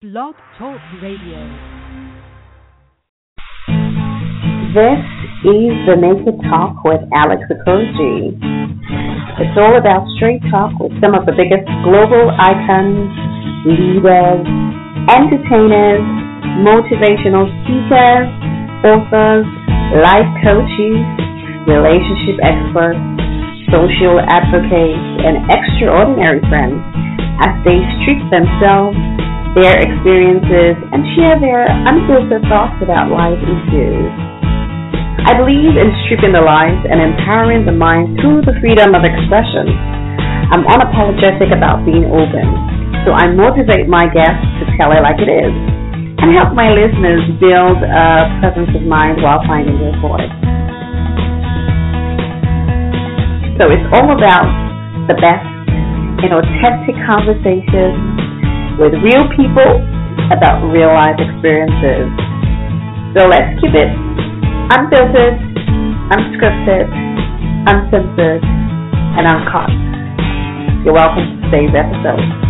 Blog Talk Radio. This is the Naked Talk with Alex Okoroji. It's all about straight talk with some of the biggest global icons, leaders, entertainers, motivational speakers, authors, life coaches, relationship experts, social advocates, and extraordinary friends as they strip themselves their experiences, and share their unfiltered thoughts about life issues. I believe in stripping the lies and empowering the mind through the freedom of expression. I'm unapologetic about being open, so I motivate my guests to tell it like it is and help my listeners build a presence of mind while finding their voice. So it's all about the best in authentic conversations with real people about real life experiences. So let's keep it unfiltered, unscripted, uncensored, and uncut. You're welcome to today's episode.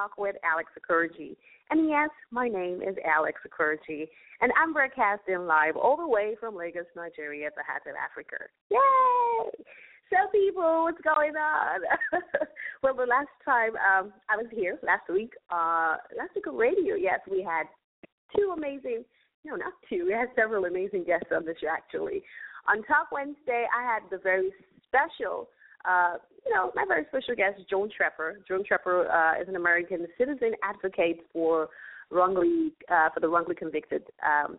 Talk with Alex Okoroji. And yes, my name is Alex Okoroji, and I'm broadcasting live all the way from Lagos, Nigeria, the heart of Africa. Yay! So, people, what's going on? well, the last time um, I was here, last week, uh, last week on radio, yes, we had two amazing, no, not two, we had several amazing guests on the show, actually. On Talk Wednesday, I had the very special, uh, you know, my very special guest, Joan Treppa. Joan Treppa uh, is an American citizen advocate for wrongly uh, for the wrongly convicted. Um,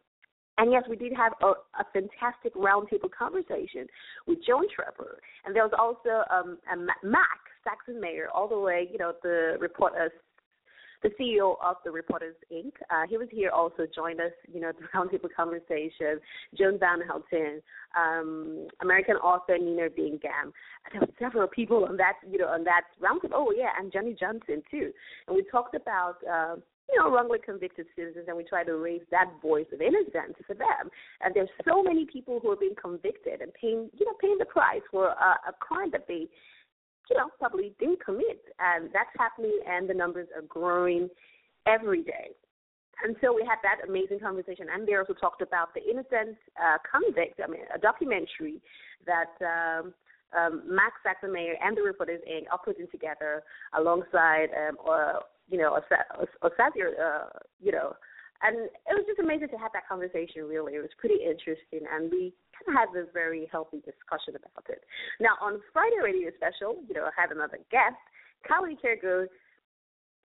and yes, we did have a, a fantastic roundtable conversation with Joan Treppa, and there was also um, a Mac Saxon Mayer, all the way, you know, the reporter the CEO of the Reporters Inc. Uh, he was here also joined us, you know, the roundtable conversation. Joan Van Houten, um, American author Nina Bingham. There were several people on that, you know, on that roundtable. Oh yeah, and Johnny Johnson too. And we talked about. Uh, you know, wrongly convicted citizens, and we try to raise that voice of innocence for them. And there's so many people who are being convicted and paying, you know, paying the price for a, a crime that they you know, probably didn't commit. And that's happening, and the numbers are growing every day. And so we had that amazing conversation. And they also talked about the innocent uh, convict, I mean, a documentary that um, um, Max Saxon Mayer and the Reporters Inc. are putting together alongside, um, or, you know, Osadir, uh, you know, and it was just amazing to have that conversation. Really, it was pretty interesting, and we kind of had this very healthy discussion about it. Now, on Friday Radio Special, you know, I had another guest, Kalu Ikeagwu,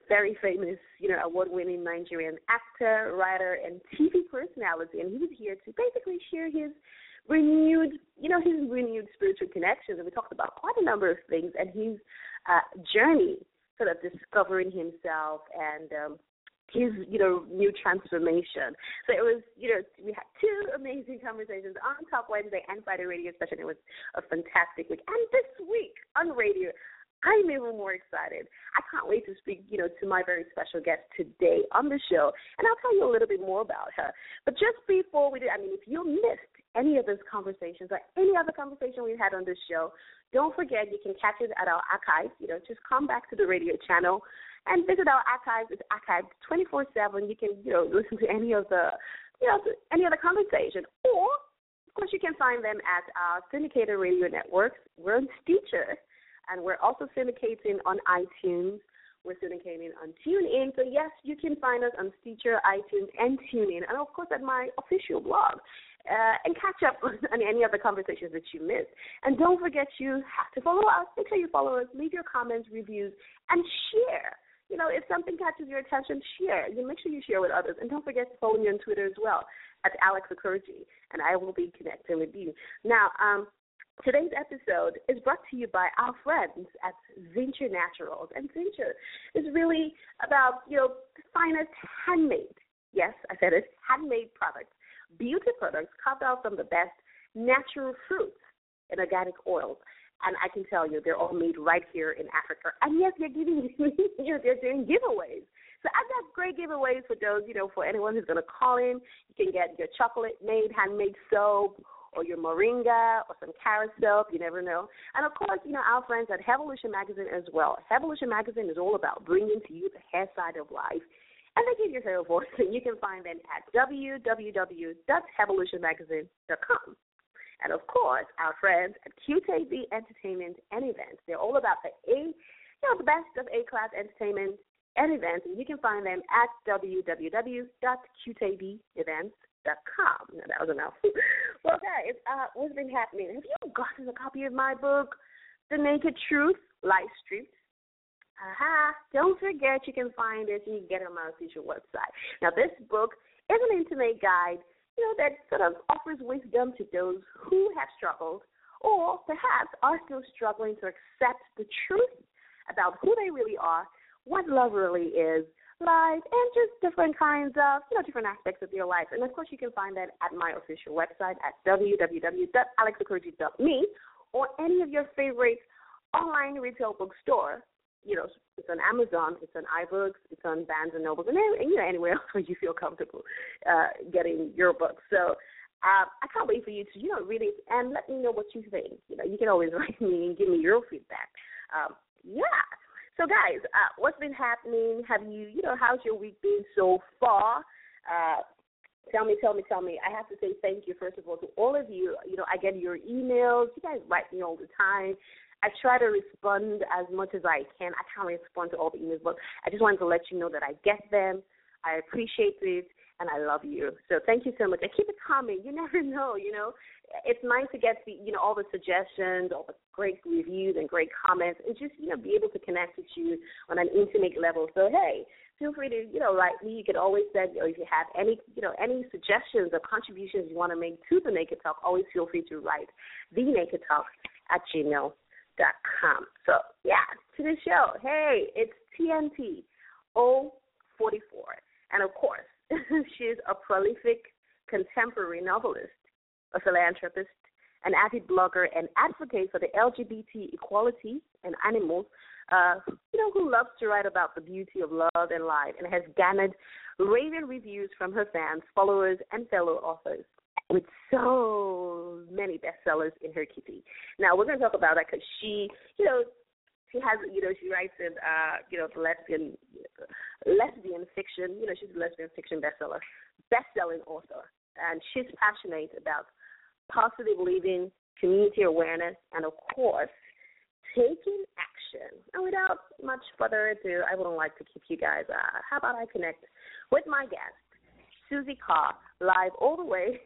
very famous, you know, award-winning Nigerian actor, writer, and TV personality, and he was here to basically share his renewed, you know, his renewed spiritual connections, and we talked about quite a number of things, and his uh, journey, sort of discovering himself and um, his, you know, new transformation. So it was, you know, we had two amazing conversations on Talk Wednesday and Friday radio session. It was a fantastic week. And this week on radio, I'm even more excited. I can't wait to speak, you know, to my very special guest today on the show, and I'll tell you a little bit more about her. But just before we do, I mean, if you missed any of those conversations or any other conversation we've had on this show, don't forget you can catch it at our archives. You know, just come back to the radio channel and visit our archives. It's archived 24/7. You can, you know, listen to any of the, you know, any other conversation, or of course you can find them at our syndicated radio networks. We're on Stitcher and we're also syndicating on iTunes. We're syndicating on TuneIn. So yes, you can find us on Stitcher, iTunes, and TuneIn, and of course at my official blog. Uh, and catch up on any other conversations that you missed. And don't forget you have to follow us. Make sure you follow us. Leave your comments, reviews, and share. You know, if something catches your attention, share. You make sure you share with others. And don't forget to follow me on Twitter as well at Alex Okoroji, and I will be connecting with you. Now, um, Today's episode is brought to you by our friends at Zincher Naturals. And Zincher is really about, you know, the finest handmade, yes, I said it, handmade products, beauty products carved out from the best natural fruits and organic oils. And I can tell you, they're all made right here in Africa. And yes, they're giving, you know, they're doing giveaways. So I've got great giveaways for those, you know, for anyone who's to call in. You can get your chocolate made handmade soap or your moringa or some carrot soap. You never know. And of course, you know, our friends at Hevolution Magazine as well. Hevolution Magazine is all about bringing to you the hair side of life. And they give your hair a voice, and you can find them at www.hevolutionmagazine.com. And of course, our friends at QTV Entertainment and Events. They're all about the A, you know, the best of A-class entertainment and events, and you can find them at www.qtvevents.com. Now, that was enough. well, guys, uh, what's been happening? Have you gotten a copy of my book, The Naked Truth, Life Stripped? Aha! Don't forget you can find it and you can get it on my official website. Now, this book is an intimate guide, you know, that sort of offers wisdom to those who have struggled or perhaps are still struggling to accept the truth about who they really are, what love really is, life, and just different kinds of, you know, different aspects of your life. And of course, you can find that at my official website at www.alexakurji.me or any of your favorite online retail bookstore. You know, it's on Amazon, it's on iBooks, it's on Barnes and Nobles, and, you know, anywhere else where you feel comfortable uh, getting your books. So uh, I can't wait for you to, you know, read it and let me know what you think. You know, you can always write me and give me your feedback. Um, yeah. So, guys, uh, what's been happening? Have you, you know, how's your week been so far? Uh, tell me, tell me, tell me. I have to say thank you, first of all, to all of you. You know, I get your emails. You guys write me all the time. I try to respond as much as I can. I can't respond to all the emails, but I just wanted to let you know that I get them. I appreciate it, and I love you. So thank you so much. And keep it coming. You never know, you know it's nice to get the you know all the suggestions, all the great reviews and great comments, and just you know be able to connect with you on an intimate level. So hey, feel free to you know write me. You can always send or if you have any you know any suggestions or contributions you want to make to the Naked Talk, always feel free to write the Naked Talk at gmail dot com. So yeah, to the show. Hey, it's TNT 044, and of course she's a prolific contemporary novelist a philanthropist, an avid blogger, and advocate for the LGBT equality and animals, uh, you know, who loves to write about the beauty of love and life and has garnered raving reviews from her fans, followers, and fellow authors with so many bestsellers in her kitty. Now we're going to talk about that because she, you know, she has, you know, she writes in, uh, you know, lesbian, lesbian fiction. You know, she's a lesbian fiction bestseller, best-selling author, and she's passionate about positive living, community awareness, and of course, taking action. And without much further ado, I wouldn't like to keep you guys. Uh, how about I connect with my guest, Suzie Carr, live all the way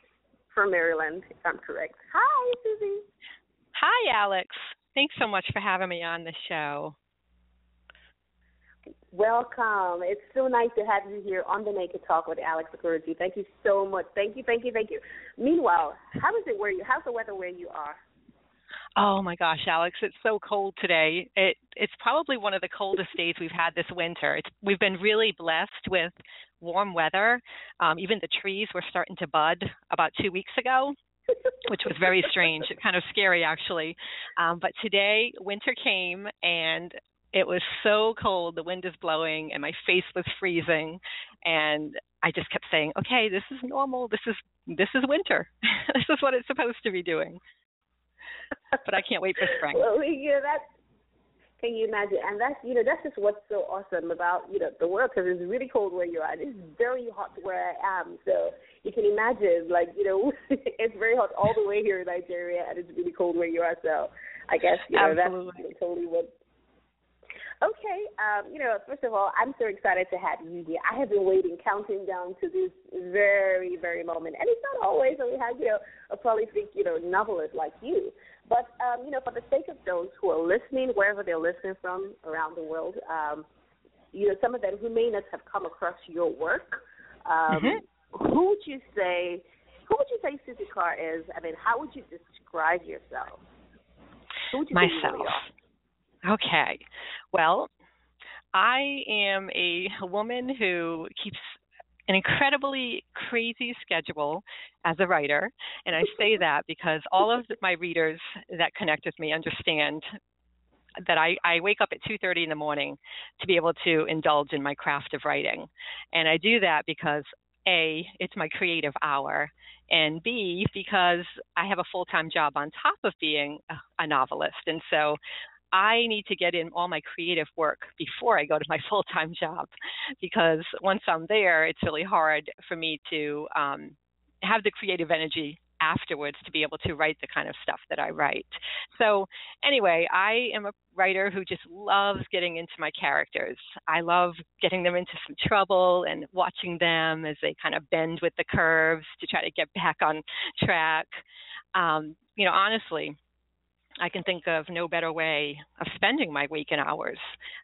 from Maryland, if I'm correct. Hi, Suzie. Hi, Alex. Thanks so much for having me on the show. Welcome. It's so nice to have you here on the Naked Talk with Alex Okoroji. Thank you so much. Thank you, thank you, thank you. Meanwhile, how is it where you? How's the weather where you are? Oh my gosh, Alex, it's so cold today. It it's probably one of the coldest days we've had this winter. It's, we've been really blessed with warm weather. Um, even the trees were starting to bud about two weeks ago, which was very strange, kind of scary actually. Um, but today, winter came and it was so cold. The wind is blowing and my face was freezing, and I just kept saying, "Okay, this is normal. This is this is winter. this is what it's supposed to be doing." but I can't wait for spring. Well, you know that. Can you imagine? And that's you know that's just what's so awesome about you know the world because it's really cold where you are. It's very hot where I am. So you can imagine like you know it's very hot all the way here in Nigeria and it's really cold where you are. So I guess you know Absolutely. that's totally what Okay, um, you know, first of all, I'm so excited to have you here. I have been waiting, counting down to this very, very moment, and it's not always that we have, you know, a prolific, you know, novelist like you. But um, you know, for the sake of those who are listening, wherever they're listening from around the world, um, you know, some of them who may not have come across your work, um, mm-hmm. who would you say, who would you say Suzie Carr is? I mean, how would you describe yourself? Who would you Myself. Really Okay. Well, I am a woman who keeps an incredibly crazy schedule as a writer, and I say that because all of my readers that connect with me understand that I, I wake up at 2:30 in the morning to be able to indulge in my craft of writing, and I do that because a it's my creative hour, and b because I have a full-time job on top of being a, a novelist, and so I need to get in all my creative work before I go to my full time job because once I'm there, it's really hard for me to um, have the creative energy afterwards to be able to write the kind of stuff that I write. So, anyway, I am a writer who just loves getting into my characters. I love getting them into some trouble and watching them as they kind of bend with the curves to try to get back on track. Um, you know, honestly, I can think of no better way of spending my weekend hours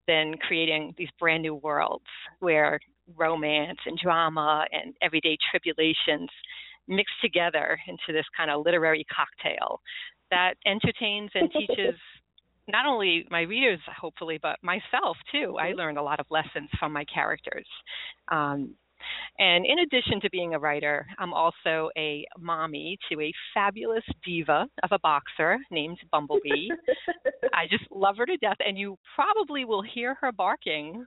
than creating these brand new worlds where romance and drama and everyday tribulations mix together into this kind of literary cocktail that entertains and teaches not only my readers hopefully but myself too i mm-hmm. learned a lot of lessons from my characters um, and in addition to being a writer, I'm also a mommy to a fabulous diva of a boxer named Bumblebee. I just love her to death, and you probably will hear her barking.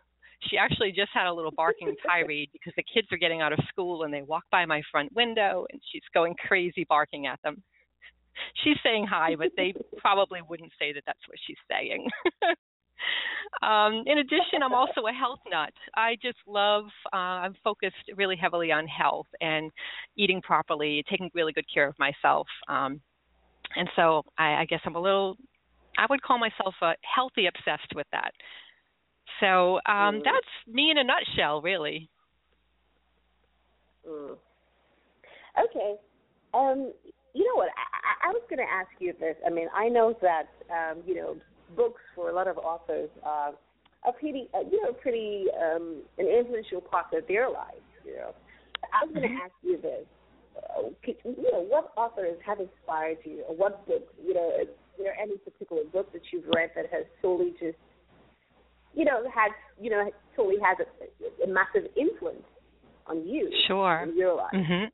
She actually just had a little barking tirade because the kids are getting out of school and they walk by my front window and she's going crazy barking at them. She's saying hi, but they probably wouldn't say that that's what she's saying. Um, in addition, I'm also a health nut. I just love, uh, I'm focused really heavily on health and eating properly, taking really good care of myself. Um, and so I, I guess I'm a little, I would call myself a healthy obsessed with that. So um, mm. that's me in a nutshell, really. Mm. Okay. Um, you know what? I, I was going to ask you this. I mean, I know that um, you know books for a lot of authors are a pretty, uh, you know, pretty um, an influential part of their lives. You know, I was going to mm-hmm. ask you this: uh, you know, what authors have inspired you, or what books? You know, is there any particular book that you've read that has totally just, you know, had you know, totally has a, a massive influence on you? Sure. In your life. Mm-hmm.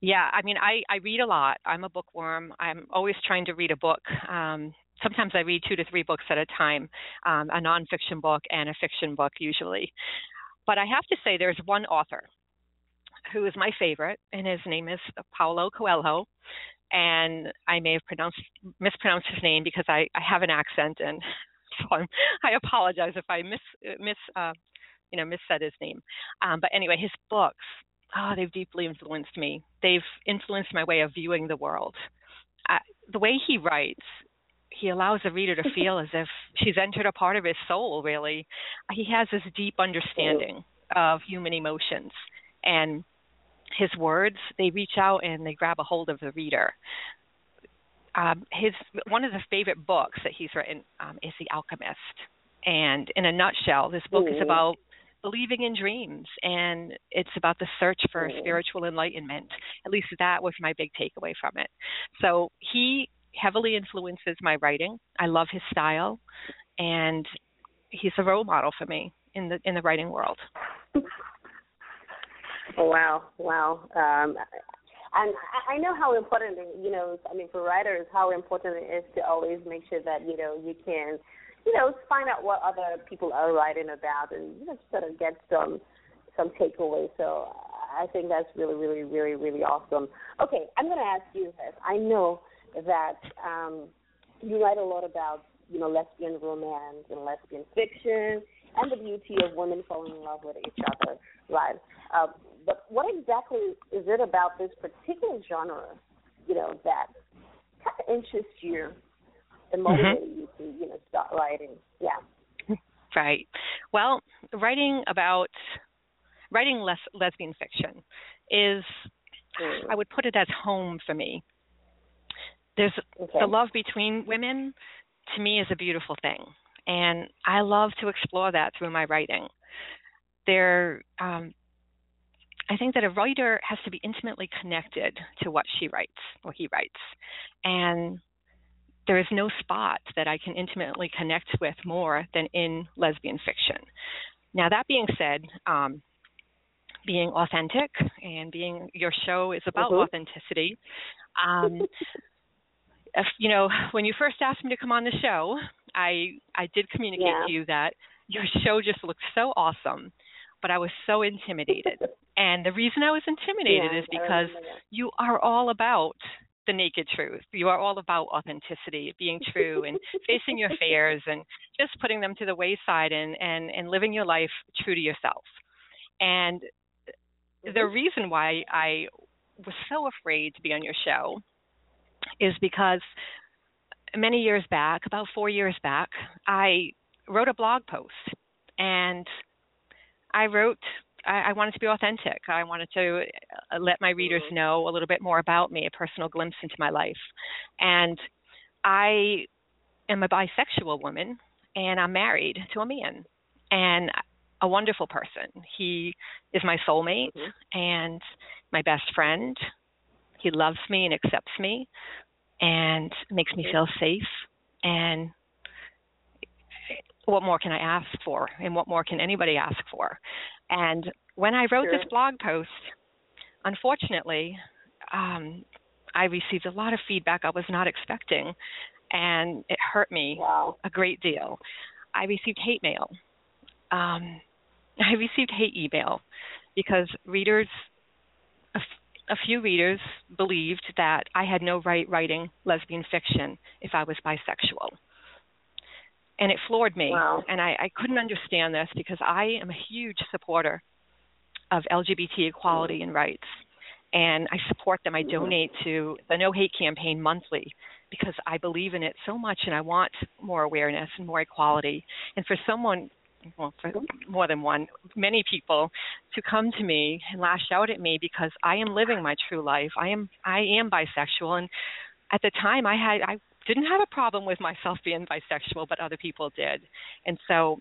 Yeah, I mean, I I read a lot. I'm a bookworm. I'm always trying to read a book. Um, sometimes I read two to three books at a time, um, a nonfiction book and a fiction book usually. But I have to say, there's one author who is my favorite, and his name is Paulo Coelho. And I may have pronounced mispronounced his name because I, I have an accent, and so I'm, I apologize if I miss miss uh, you know missaid his name. Um, but anyway, his books, oh, they've deeply influenced me. They've influenced my way of viewing the world. Uh, the way he writes he allows the reader to feel as if she's entered a part of his soul really. He has this deep understanding of human emotions and his words they reach out and they grab a hold of the reader. Um, his one of the favorite books that he's written um, is the alchemist. And in a nutshell this book is about believing in dreams and it's about the search for spiritual enlightenment. At least that was my big takeaway from it. So he heavily influences my writing. I love his style, and he's a role model for me in the in the writing world. Wow, wow. Um, and I know how important, you know, I mean, for writers, how important it is to always make sure that you know you can, you know, find out what other people are writing about, and you know, sort of get some some takeaways. So I think that's really, really, really, really awesome. Okay, I'm going to ask you this. I know that um, you write a lot about, you know, lesbian romance and lesbian fiction and the beauty of women falling in love with each other, right? Uh, but what exactly is it about this particular genre, you know, that kind of interests you and motivated mm-hmm. you to, you know, start writing? Yeah. Right. Well, writing about writing les- lesbian fiction is, mm. I would put it as home for me. There's okay. the love between women. To me, is a beautiful thing, and I love to explore that through my writing. There, um, I think that a writer has to be intimately connected to what she writes or he writes. And there is no spot that I can intimately connect with more than in lesbian fiction. Now, that being said, um, being authentic and being your show is about mm-hmm. authenticity. Um, if, you know, when you first asked me to come on the show, I I did communicate yeah. to you that your show just looked so awesome, but I was so intimidated. and the reason I was intimidated yeah, is because you are all about the naked truth. You are all about authenticity, being true and facing your fears and just putting them to the wayside and, and, and living your life true to yourself. And the mm-hmm. reason why I was so afraid to be on your show is because many years back, about four years back, I wrote a blog post and I wrote I, I wanted to be authentic. I wanted to uh, let my readers mm-hmm. know a little bit more about me, a personal glimpse into my life. And I am a bisexual woman and I'm married to a man. And a wonderful person. He is my soulmate mm-hmm. and my best friend. He loves me and accepts me and makes me feel safe. And what more can I ask for? And what more can anybody ask for? And when I wrote sure. this blog post, unfortunately, um, I received a lot of feedback I was not expecting, and it hurt me wow. a great deal. I received hate mail. Um, I received hate email because readers, a few readers believed that I had no right writing lesbian fiction if I was bisexual. And it floored me. Wow. And I, I couldn't understand this because I am a huge supporter of LGBT equality and rights. And I support them. I donate to the NOH8 campaign monthly because I believe in it so much and I want more awareness and more equality. And for someone well, for more than one, many people to come to me and lash out at me because I am living my true life. I am I am bisexual, and at the time I had I didn't have a problem with myself being bisexual, but other people did, and so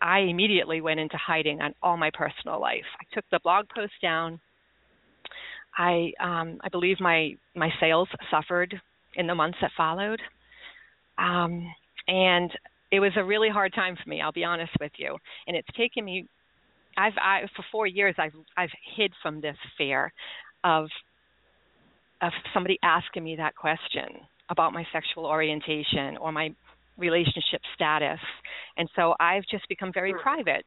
I immediately went into hiding on all my personal life. I took the blog post down. I um, I believe my my sales suffered in the months that followed. Um, and it was a really hard time for me. I'll be honest with you, and it's taken me. I've I, for four years I've I've hid from this fear of of somebody asking me that question about my sexual orientation or my relationship status, and so I've just become very hmm. private.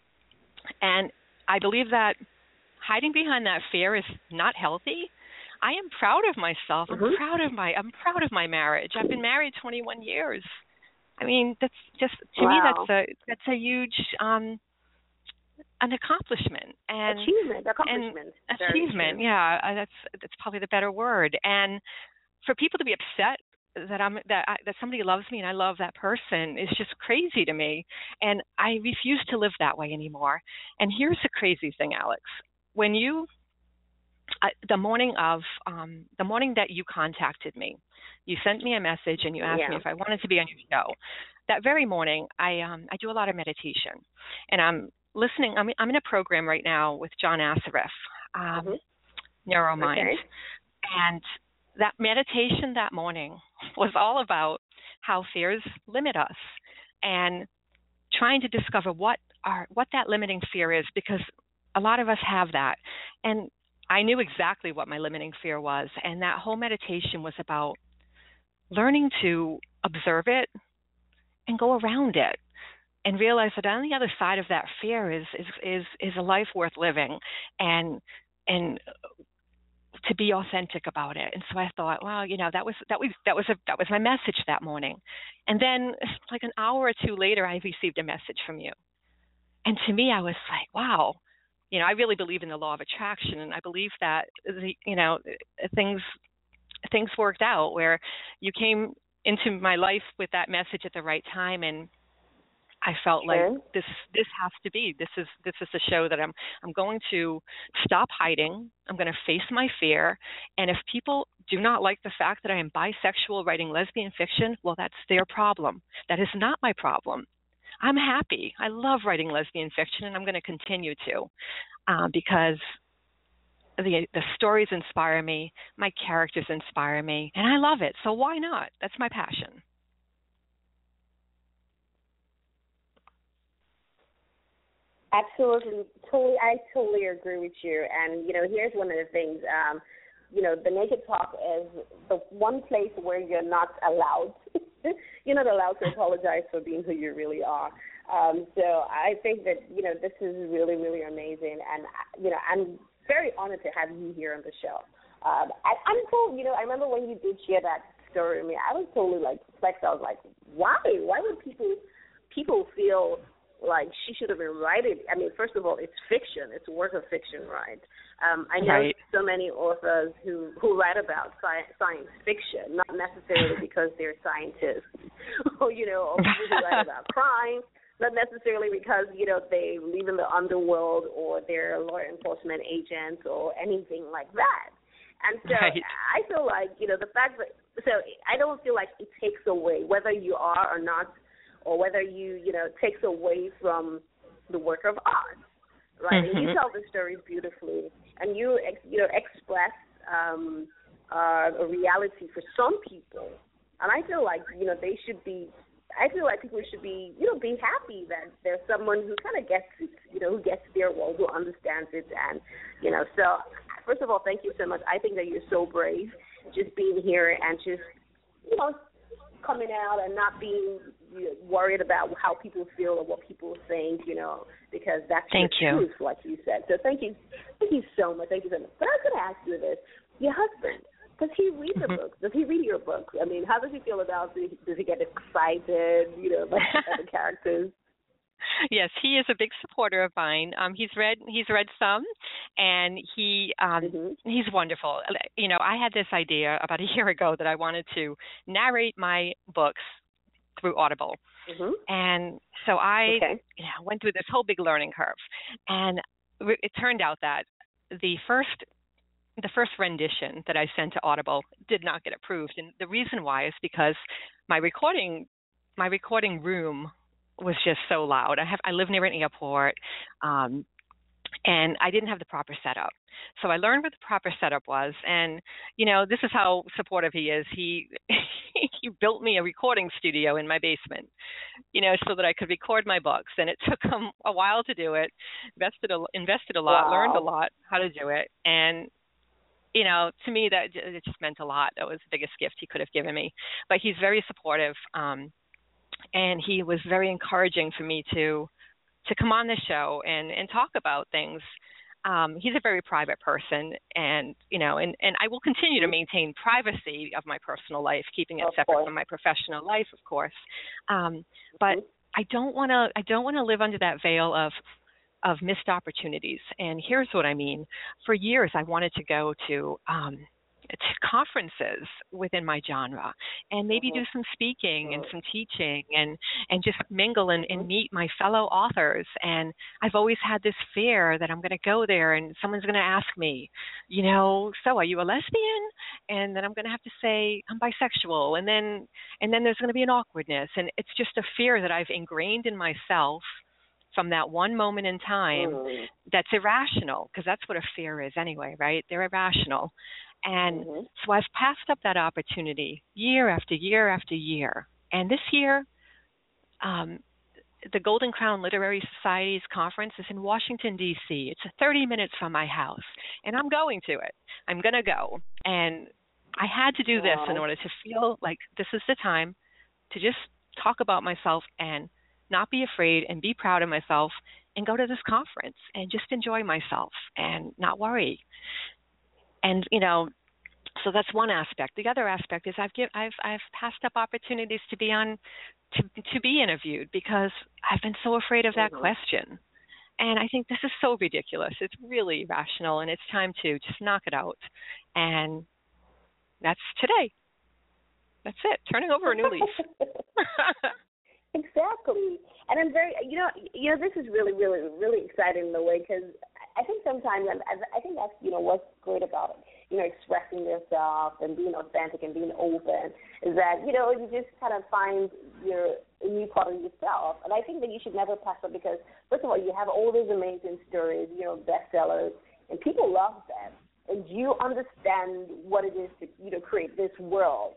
And I believe that hiding behind that fear is not healthy. I am proud of myself. I'm mm-hmm. proud of my I'm proud of my marriage. I've been married 21 years. I mean, that's just to wow. me that's a that's a huge um an accomplishment and achievement accomplishment and achievement yeah uh, that's that's probably the better word. And for people to be upset that I'm that I, that somebody loves me and I love that person is just crazy to me. And I refuse to live that way anymore. And here's the crazy thing Alex. When you uh, the morning of um the morning that you contacted me you sent me a message and you asked yeah. me if I wanted to be on your show. That very morning, I um, I do a lot of meditation, and I'm listening. I'm I'm in a program right now with John Assaraf, um, mm-hmm. Neuromind, okay. and that meditation that morning was all about how fears limit us and trying to discover what are what that limiting fear is because a lot of us have that and I knew exactly what my limiting fear was and that whole meditation was about learning to observe it and go around it and realize that on the other side of that fear is is is, is a life worth living and and to be authentic about it. And so I thought, well, you know, that was that was that was a that was my message that morning. And then like an hour or two later I received a message from you. And to me I was like, wow, you know, I really believe in the law of attraction and I believe that the you know, things things worked out where you came into my life with that message at the right time and I felt sure. like this this has to be this is this is the show that I'm I'm going to stop hiding. I'm going to face my fear, and if people do not like the fact that I am bisexual writing lesbian fiction, well, that's their problem. That is not my problem. I'm happy. I love writing lesbian fiction, and I'm going to continue to uh, because the the stories inspire me, my characters inspire me, and I love it. So why not? That's my passion. Absolutely, totally. I totally agree with you. And you know, here's one of the things. Um, you know, the naked talk is the one place where you're not allowed. you're not allowed to apologize for being who you really are. Um, so I think that you know this is really, really amazing, and you know, I'm very honored to have you here on the show. Um, I'm so, you know, I remember when you did share that story with me, I was totally like perplexed. I was like, why? Why would people people feel like she should have been writing. I mean, first of all, it's fiction. It's a work of fiction, right? Um, I know right. so many authors who who write about science, science fiction, not necessarily because they're scientists, or you know, or people who write about crime, not necessarily because you know they live in the underworld or they're law enforcement agents or anything like that. And so right. I feel like you know the fact that so I don't feel like it takes away whether you are or not or whether you you know takes away from the work of art, right? Mm-hmm. And you mm-hmm. tell the stories beautifully, and you ex, you know express um, uh, a reality for some people, and I feel like you know they should be. I feel like people should be, you know, be happy that there's someone who kind of gets, it, you know, who gets their world, who understands it, and, you know. So, first of all, thank you so much. I think that you're so brave, just being here and just, you know, coming out and not being worried about how people feel or what people think, you know, because that's thank the you. truth, like you said. So thank you, thank you so much. Thank you so much. But I was going to ask you this: your husband, does he read the mm-hmm. books? Does he read your books? I mean, how does he feel about? Does he, does he get excited? You know, about the characters? yes, he is a big supporter of mine. Um, he's read he's read some, and he um, mm-hmm. he's wonderful. You know, I had this idea about a year ago that I wanted to narrate my books through Audible. Mm-hmm. And so I okay. you know, went through this whole big learning curve. And it turned out that the first the first rendition that I sent to Audible did not get approved. And the reason why is because my recording my recording room was just so loud. I have I live near an airport. Um and I didn't have the proper setup. So I learned what the proper setup was, and you know this is how supportive he is. He he built me a recording studio in my basement, you know, so that I could record my books. And it took him a while to do it. Invested a, invested a lot, wow. learned a lot how to do it, and you know, to me that it just meant a lot. That was the biggest gift he could have given me. But he's very supportive, um, and he was very encouraging for me to to come on the show and and talk about things. Um, he's a very private person, and you know, and and I will continue to maintain privacy of my personal life, keeping it of separate course. from my professional life, of course. Um, but mm-hmm. I don't want to I don't want to live under that veil of of missed opportunities. And here's what I mean. For years, I wanted to go to um, to conferences within my genre and maybe mm-hmm. do some speaking and some teaching and and just mingle and, and meet my fellow authors. And i've always had this fear that i'm going to go there and someone's going to ask me you know so are you a lesbian? And then i'm going to have to say i'm bisexual. And then and then there's going to be an awkwardness. And it's just a fear that i've ingrained in myself from that one moment in time mm. that's irrational because that's what a fear is anyway right they're irrational And Mhm. so I've passed up that opportunity year after year after year. And this year, um, the Golden Crown Literary Society's conference is in Washington, D.C. It's 30 minutes from my house, and I'm going to it. I'm going to go. And I had to do this in order to feel like this is the time to just talk about myself and not be afraid and be proud of myself and go to this conference and just enjoy myself and not worry. And you know, so that's one aspect. The other aspect is I've give I've I've passed up opportunities to be on to to be interviewed because I've been so afraid of that Mhm. question. And I think this is so ridiculous. It's really irrational and it's time to just knock it out. And that's today. That's it. Turning over a new leaf. exactly. And I'm very, you know, you know, this is really, really, really exciting in a way because I think sometimes, and I think that's, you know, what's great about it, you know, expressing yourself and being authentic and being open is that, you know, you just kind of find your new part of yourself. And I think that you should never pass up because, first of all, you have all these amazing stories, you know, bestsellers, and people love them. And you understand what it is to, you know, create this world.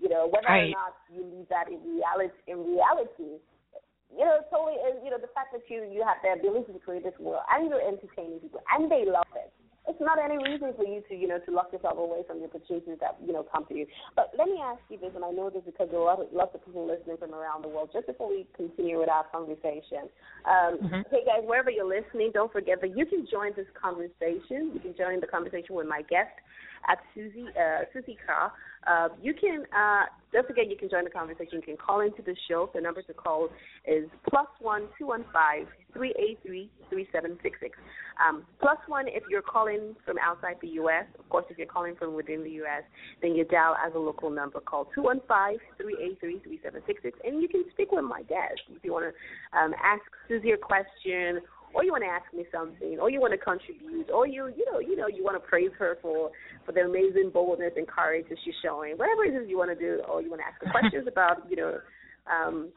You know, whether Right. or not you leave that in reality, in reality, you know, totally is, you know, the fact that you you have the ability to create this world and you're entertaining people and they love it. It's not any reason for you to, you know, to lock yourself away from the opportunities that, you know, come to you. But let me ask you this, and I know this because there are a lot of, lots of people listening from around the world, just before we continue with our conversation. Um, Mhm. Hey, guys, wherever you're listening, don't forget that you can join this conversation. You can join the conversation with my guest at Suzie, uh, Suzie Carr. Uh, you can, uh, don't forget you can join the conversation. You can call into the show. The number to call is plus one two one five three eight three three seven six six. Um, plus one if you're calling from outside the U.S. Of course, if you're calling from within the U.S., then you dial as a local number. Call two one five three eight three three seven six six, and you can speak with my guest if you want to um, ask Suzie a question or you want to ask me something, or you want to contribute, or you you know you know you want to praise her for for the amazing boldness and courage that she's showing, whatever it is you want to do, or you want to ask her questions about you know um,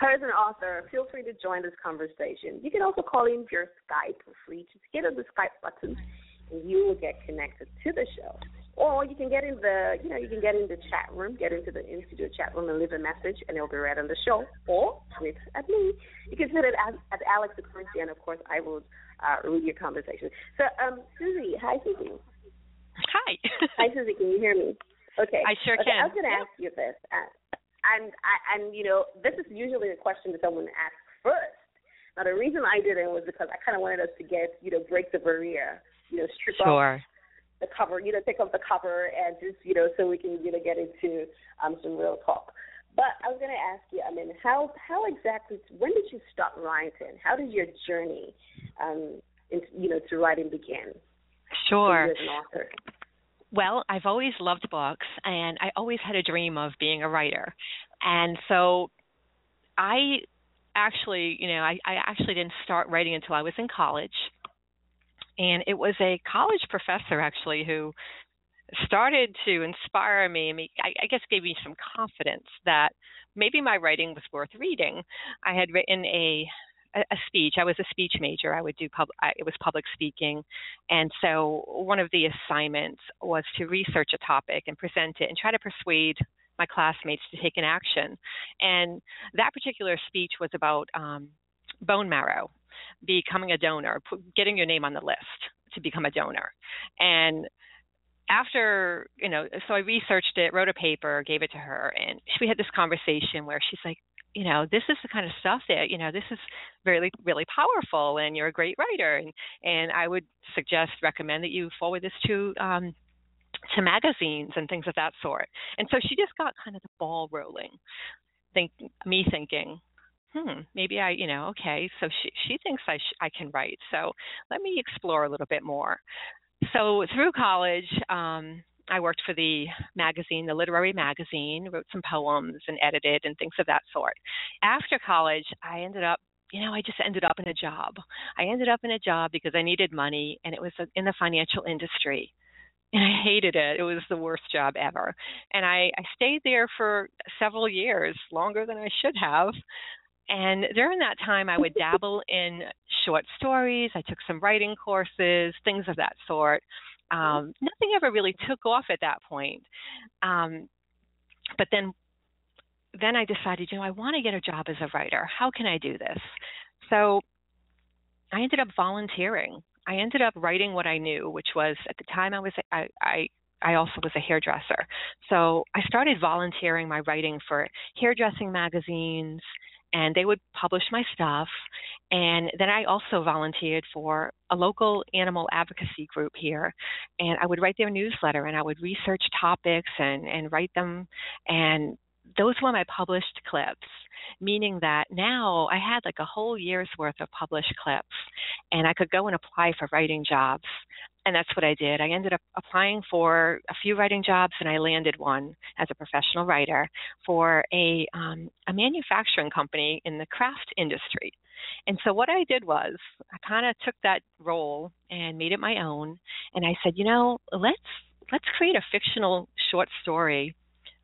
her as an author, feel free to join this conversation. You can also call in via Skype for free. Just hit on the Skype button, and you will get connected to the show. Or you can get in the, you know, you can get in the chat room, get into the in studio chat room and leave a message, and it'll be read on the show. Or tweet at me. You can tweet it at, at Alex Currency, and of course, I will uh, read your conversation. So, um, Suzie, hi, Suzie. Hi. Hi, Suzie. Can you hear me? Okay. I sure okay, can. I was going to ask you this, uh, and I, and you know, this is usually a question that someone asks first. Now, the reason I didn't was because I kind of wanted us to get, you know, break the barrier, you know, strip off Sure. The cover, you know, take off the cover and just, you know, so we can, you know, get into um, some real talk. But I was going to ask you, I mean, how how exactly, when did you start writing? How did your journey, um, in, you know, to writing begin? Sure. as an author? Well, I've always loved books and I always had a dream of being a writer. And so I actually, you know, I, I actually didn't start writing until I was in college. And it was a college professor actually who started to inspire me, me I, guess gave me some confidence that maybe my writing was worth reading. I had written a a a speech. I was a speech major. I would do pub. I, it was public speaking, and so one of the assignments was to research a topic and present it and try to persuade my classmates to take an action. And that particular speech was about um, bone marrow, becoming a donor, getting your name on the list to become a donor, and after you know so i researched it wrote a paper gave it to her and we had this conversation where she's like you know this is the kind of stuff that you know this is really really powerful and you're a great writer and and i would suggest recommend that you forward this to um to magazines and things of that sort. And so she just got kind of the ball rolling think me thinking hmm maybe i you know okay so she she thinks i sh- i can write so let me explore a little bit more so through college um I worked for the magazine, the literary magazine, wrote some poems and edited and things of that sort. After college, I ended up, you know, I just ended up in a job. I ended up in a job because I needed money and it was in the financial industry. And I hated it. It was the worst job ever. And I, I stayed there for several years, longer than I should have. And during that time, I would dabble in short stories. I took some writing courses, things of that sort. Um, nothing ever really took off at that point. Um, but then then I decided, you know, I want to get a job as a writer. How can I do this? So I ended up volunteering. I ended up writing what I knew, which was at the time I was I, I I also was a hairdresser. So I started volunteering my writing for hairdressing magazines and they would publish my stuff. And then I also volunteered for a local animal advocacy group here. And I would write their newsletter and I would research topics and, and write them. And those were my published clips, meaning that now I had like a whole year's worth of published clips and I could go and apply for writing jobs and that's what I did. I ended up applying for a few writing jobs, and I landed one as a professional writer for a um, a manufacturing company in the craft industry. And so what I did was I kind of took that role and made it my own, and I said, you know, let's let's create a fictional short story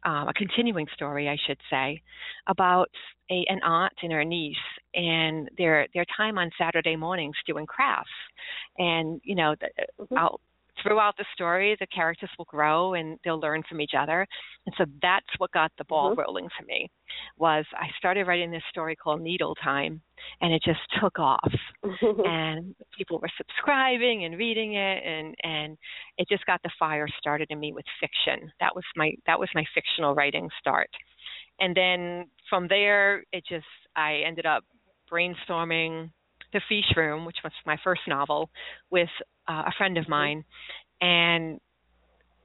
um, a continuing story, I should say, about a, an aunt and her niece and their their time on Saturday mornings doing crafts. And you know, mm-hmm. I'll throughout the story, the characters will grow and they'll learn from each other. And so that's what got the ball mm-hmm. rolling for me. Was I started writing this story called Needle Time, and it just took off, and people were subscribing and reading it, and and it just got the fire started in me with fiction. That was my that was my fictional writing start, and then from there, it just I ended up brainstorming the Fish Room, which was my first novel, with uh, a friend of mm-hmm. mine, and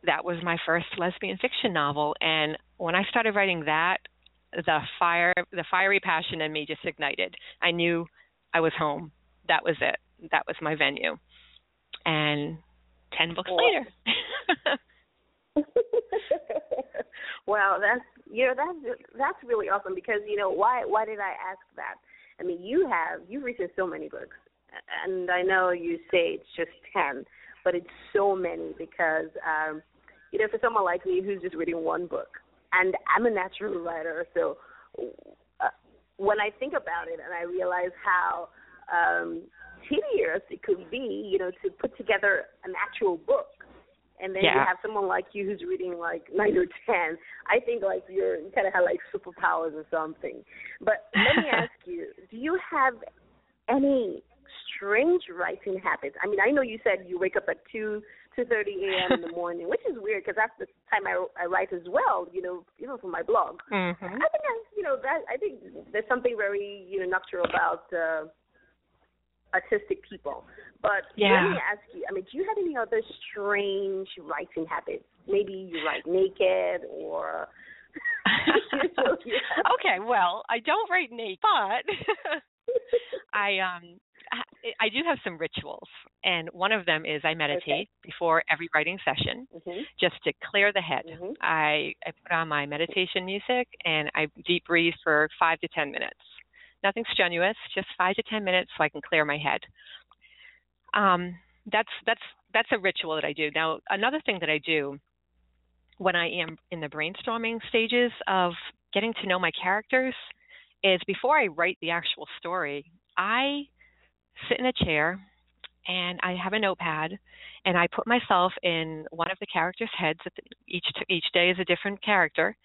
that was my first lesbian fiction novel. And when I started writing that, the fire, the fiery passion in me just ignited. I knew I was home. That was it. That was my venue. And ten books later. wow, that's you know that's that's really awesome because you know why why did I ask that? I mean, you have you've written so many books, and I know you say it's just ten, but it's so many because um, you know for someone like me who's just reading one book, and I'm a natural writer, so uh, when I think about it and I realize how um, tedious it could be, you know, to put together an actual book and then yeah. you have someone like you who's reading like nine or ten. I think like you're you kind of have like superpowers or something. But let me ask you: Do you have any strange writing habits? I mean, I know you said you wake up at two two thirty a.m. in the morning, which is weird because that's the time I, I write as well. You know, even for my blog. Mm-hmm. I think I, you know that I think there's something very you know nocturnal about. uh artistic people. But yeah. let me ask you, I mean, do you have any other strange writing habits? Maybe you write naked or okay, well, I don't write naked, but I um I, I do have some rituals, and one of them is I meditate okay. before every writing session, mm-hmm. just to clear the head. Mm-hmm. I I put on my meditation music and I deep breathe for five to ten minutes nothing strenuous, just five to ten minutes so I can clear my head. Um, that's that's that's a ritual that I do. Now, another thing that I do when I am in the brainstorming stages of getting to know my characters is before I write the actual story, I sit in a chair and I have a notepad and I put myself in one of the characters' heads. Each each day is a different character,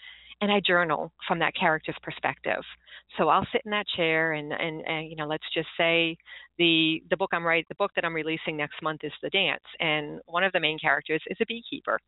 and I journal from that character's perspective. So I'll sit in that chair and, and, and you know, let's just say the the book I'm writing, the book that I'm releasing next month is The Dance, and one of the main characters is a beekeeper,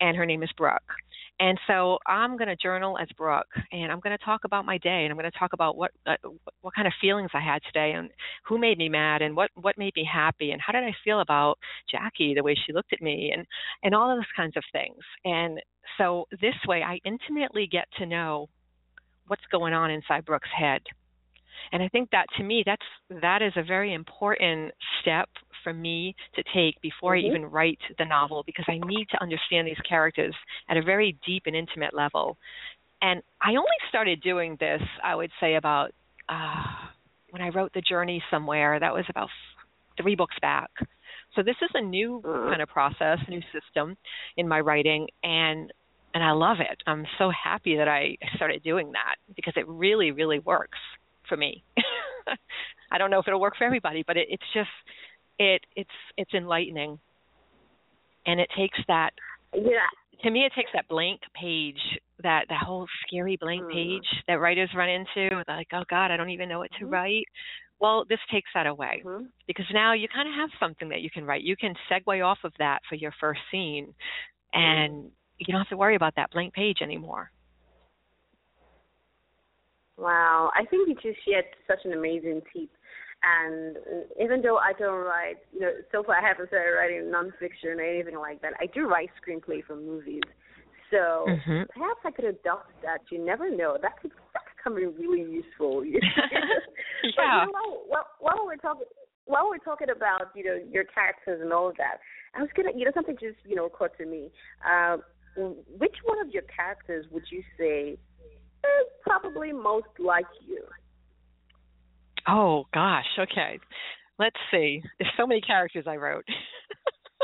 and her name is Brooke. And so I'm going to journal as Brooke, and I'm going to talk about my day, and I'm going to talk about what uh, what kind of feelings I had today, and who made me mad, and what what made me happy, and how did I feel about Jackie, the way she looked at me, and and all of those kinds of things. And so this way, I intimately get to know what's going on inside Brooke's head. And I think that to me, that's that is a very important step for me to take before mm-hmm. I even write the novel because I need to understand these characters at a very deep and intimate level. And I only started doing this, I would say, about uh, when I wrote The Journey somewhere. That was about three books back. So this is a new uh-huh. kind of process, new system in my writing, and and I love it. I'm so happy that I started doing that because it really, really works for me. I don't know if it'll work for everybody, but it, it's just it it's it's enlightening and it takes that. Yeah. To me, it takes that blank page, that that whole scary blank Mm. page that writers run into, like, oh God, I don't even know what to Mhm. write. Well, this takes that away hmm because now you kind of have something that you can write. You can segue off of that for your first scene, and you don't have to worry about that blank page anymore. Wow, I think you just shared such an amazing tip. And even though I don't write, you know, so far I haven't started writing nonfiction or anything like that. I do write screenplay for movies, so Mhm. perhaps I could adopt that. You never know. That could that could come in really useful. But, yeah. you know, while, while we're talking while we're talking about you know your characters and all of that, I was gonna you know something just you know occurred to me. Um, which one of your characters would you say is probably most like you? Oh gosh, okay. Let's see. There's so many characters I wrote.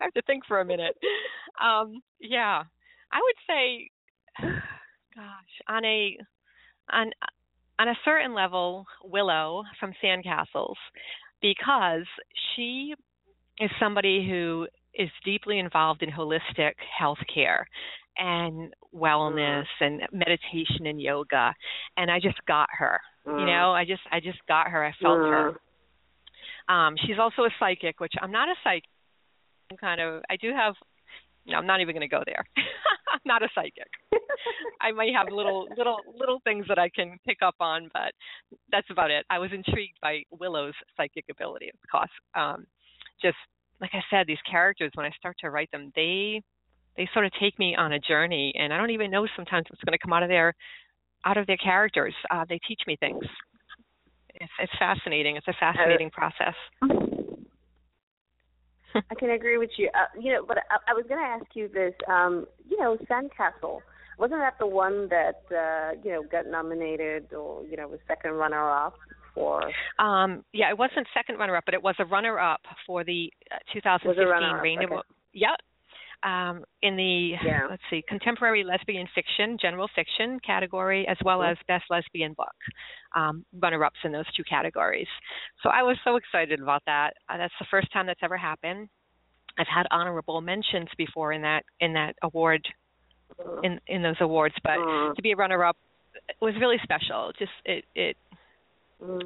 I have to think for a minute. Um, yeah. I would say gosh, on a on on a certain level, Willow from Sandcastles because she is somebody who is deeply involved in holistic healthcare and wellness and meditation and yoga and I just got her. You know, I just I just got her. I felt her. Um, she's also a psychic, which I'm not a psychic. I'm kind of I do have no, I'm not even going to go there. I'm not a psychic. I might have little little little things that I can pick up on, but that's about it. I was intrigued by Willow's psychic ability, of course. Um, just like I said, these characters when I start to write them, they they sort of take me on a journey, and I don't even know sometimes what's going to come out of their out of their characters. Uh, they teach me things. It's, it's fascinating. It's a fascinating process. I can agree with you. Uh, you know, but I, I was going to ask you this. Um, you know, Sandcastle wasn't that the one that uh, you know got nominated or you know was second runner-up for? Um, yeah, it wasn't second runner-up, but it was a runner-up for the uh, 2015 runner-up, Rain okay. Yep. Um, in the Yeah. let's see, contemporary lesbian fiction, general fiction category, as well Mhm. as best lesbian book, um, runner-ups in those two categories. So I was so excited about that. Uh, that's the first time that's ever happened. I've had honorable mentions before in that in that award in in those awards, but Mm. to be a runner-up was really special. Just it it.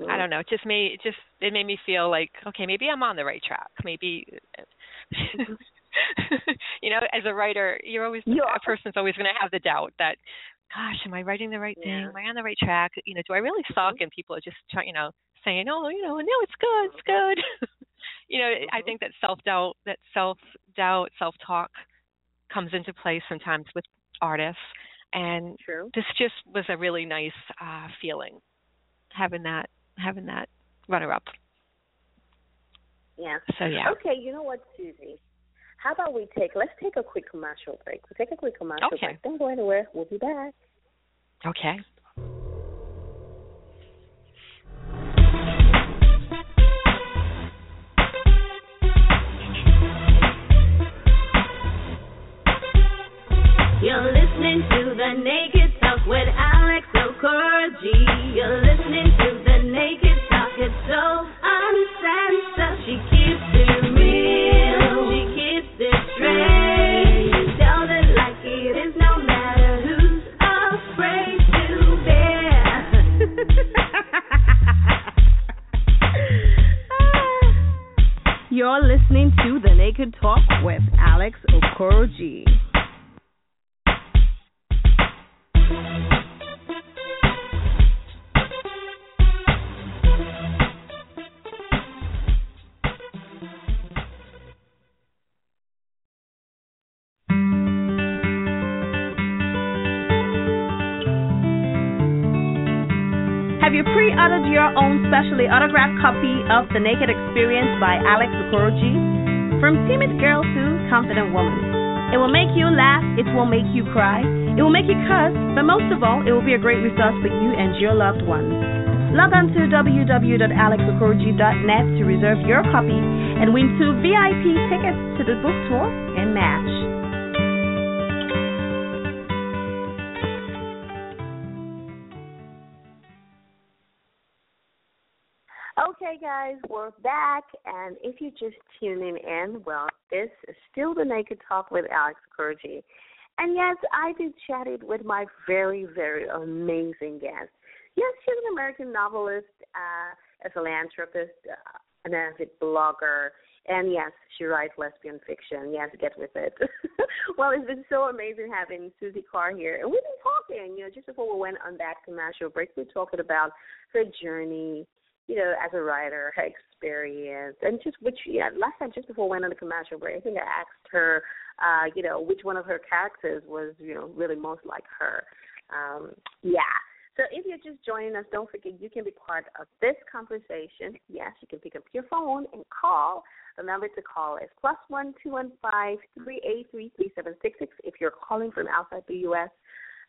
I don't know. It just made it just it made me feel like okay, maybe I'm on the right track. Maybe you know, as a writer, you're always You a person's always going to have the doubt that, gosh, am I writing the right thing? Am I on the right track? You know, do I really suck? And people are just trying, you know, saying, oh, you know, no, it's good, it's good. you know, I Mhm. think that self doubt, that self doubt, self talk, comes into play sometimes with artists, and True. this just was a really nice uh feeling having that having that runner up Yeah. so yeah Okay, you know what, Suzie? How about we take let's take a quick commercial break. We'll take a quick commercial Okay. break. Don't go anywhere. We'll be back. okay You're listening to the Naked Talk with Alex Okoroji. You're listening to specially autographed copy of The Naked Experience by Alex Okoroji? From timid girl to confident woman. It will make you laugh, it will make you cry, it will make you cuss, but most of all, it will be a great resource for you and your loved ones. Log on to www.alexokoroji.net to reserve your copy and win two VIP tickets to the book tour and match. We're back, and if you're just tuning in, well, this is still the Naked Talk with Alex Okoroji. And yes, I did chatted with my very, very amazing guest. Yes, she's an American novelist, uh, a philanthropist, uh, an avid blogger, and yes, she writes lesbian fiction. Yes, get with it. well, it's been so amazing having Suzie Carr here. And we've been talking, you know, just before we went on that commercial break, we talked about her journey, you know, as a writer, her experience, and just which, yeah, last time, just before we went on the commercial break, I think I asked her, uh, you know, which one of her characters was, you know, really most like her. Um, yeah. So if you're just joining us, don't forget you can be part of this conversation. Yes, you can pick up your phone and call. The number to call is plus one two one five three eight three three seven six six. If you're calling from outside the U.S.,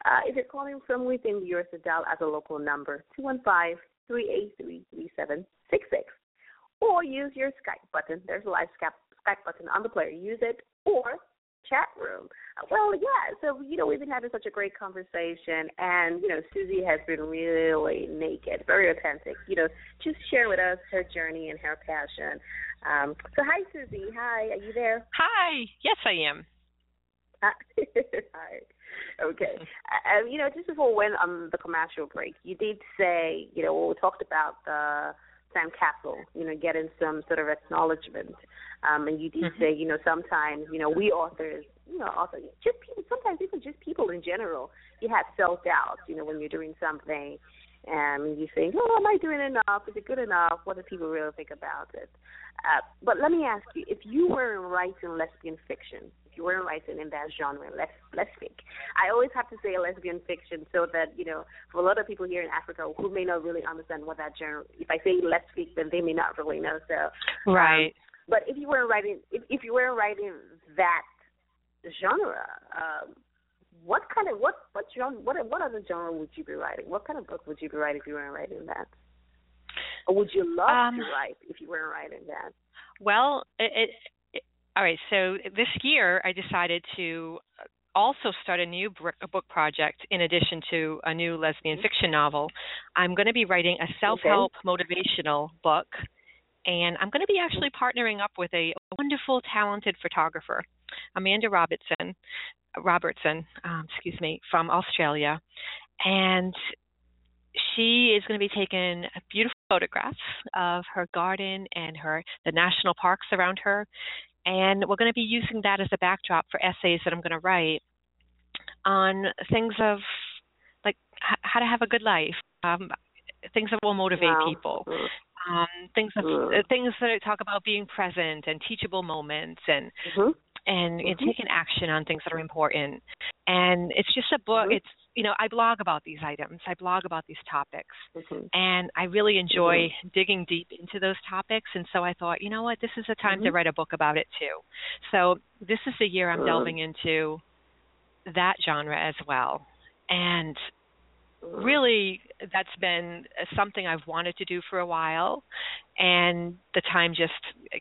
uh, if you're calling from within the U.S., dial as a local number two one five three eight three three seven six six, or use your Skype button. There's a live Skype Skype button on the player. Use it or chat room. Well, yeah. So you know, we've been having such a great conversation, and you know, Suzie has been really naked, very authentic. You know, just share with us her journey and her passion. Um, so, hi, Suzie. Hi, are you there? Hi. Yes, I am. hi. Okay. Uh, you know, just before we went on the commercial break, you did say, you know, we talked about the Sandcastle, you know, getting some sort of acknowledgement. Um, and you did mm-hmm. say, you know, sometimes, you know, we authors, you know, authors, just people, sometimes even just people in general, you have self doubt, you know, when you're doing something and you think, oh, am I doing enough? Is it good enough? What do people really think about it? Uh, but let me ask you, if you were writing lesbian fiction, if you were writing in that genre, les- lesbic, I always have to say lesbian fiction so that, you know, for a lot of people here in Africa who may not really understand what that genre, if I say lesbic, then they may not really know. So, um, right. But if you were writing, if, if you were writing that genre, um, what kind of what what genre what what other genre would you be writing? What kind of book would you be writing if you weren't writing that? Or would you love um, to write if you weren't writing that? Well, it, all right. So this year, I decided to also start a new book project in addition to a new lesbian fiction novel. I'm going to be writing a self-help okay. motivational book, and I'm going to be actually partnering up with a wonderful, talented photographer, Amanda Robertson, Robertson, um, excuse me, from Australia, and she is going to be taking beautiful photographs of her garden and her the national parks around her, and we're going to be using that as a backdrop for essays that I'm going to write on things of like h- how to have a good life, um, things that will motivate wow. people. Um, things of, uh, things that talk about being present and teachable moments and mm-hmm and, mm-hmm. taking action on things that are important. And it's just a book. Mm-hmm. It's you know I blog about these items. I blog about these topics, mm-hmm. and I really enjoy mm-hmm. digging deep into those topics. And so I thought, you know what, this is a time to mm-hmm. write a book about it too. So this is the year I'm uh-huh. delving into that genre as well. And really that's been something I've wanted to do for a while, and the time just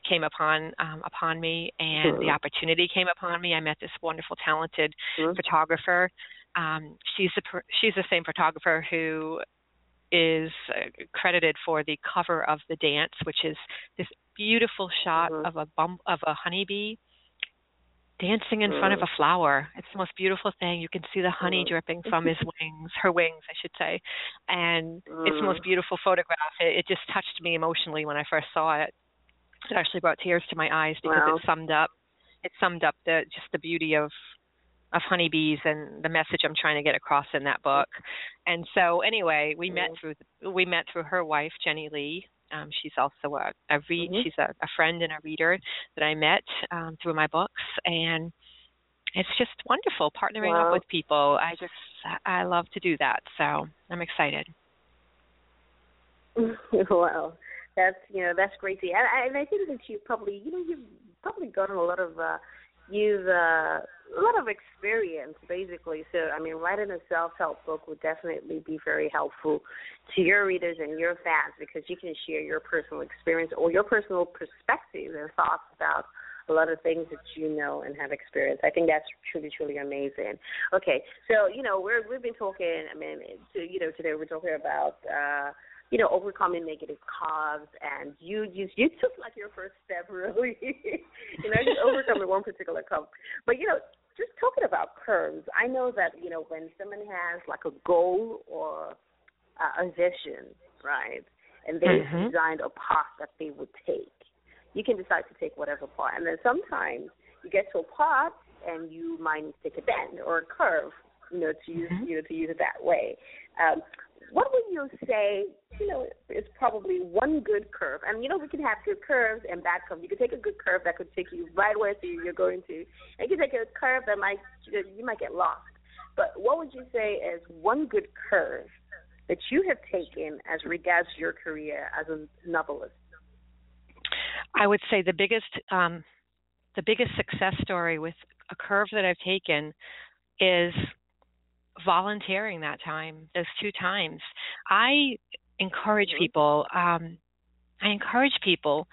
came upon um, upon me, and the opportunity came upon me. I met this wonderful, talented photographer. Um, she's the she's the same photographer who is uh, credited for the cover of the dance, which is this beautiful shot uh-huh. of a bum of a honeybee dancing in front of a flower. It's the most beautiful thing. You can see the honey dripping from his wings, her wings, I should say. And it's the most beautiful photograph. It, it just touched me emotionally when I first saw it. It actually brought tears to my eyes because wow. it summed up it summed up the just the beauty of of honeybees and the message I'm trying to get across in that book. And so anyway, we met through we met through her wife Jenny Lee, um, she's also a, a read. Mm-hmm. She's a, a, friend and a reader that I met um, through my books, and it's just wonderful partnering wow. up with people. I just I love to do that, so I'm excited. wow, that's you know that's great to. And I, I think that you probably you know you've probably gotten a lot of uh, you've uh, a lot of experience basically. So I mean, writing a self-help book would definitely be very helpful to your readers and your fans because you can share your personal experience or your personal perspective and thoughts about a lot of things that you know and have experienced. I think that's truly, truly amazing. Okay, so you know we're we've been talking. I mean, to, you know, today we're talking about. uh you know, overcoming negative curves, and you you you took like your first step really, you know, just overcoming one particular curve. But you know, just talking about curves, I know that you know when someone has like a goal or uh, a vision, right, and they've Mhm. designed a path that they would take, you can decide to take whatever path, and then sometimes you get to a path and you might need to take a bend or a curve, you know, to use Mhm. you know to use it that way. Um, what would you say, you know, is probably one good curve? And you know, we can have good curves and bad curves. You could take a good curve that could take you right where you're going to, and you can take a curve that might you might get lost. But what would you say is one good curve that you have taken as regards your career as a novelist? I would say the biggest um, the biggest success story with a curve that I've taken is volunteering that time, those two times. I encourage Mhm. people. Um, I encourage people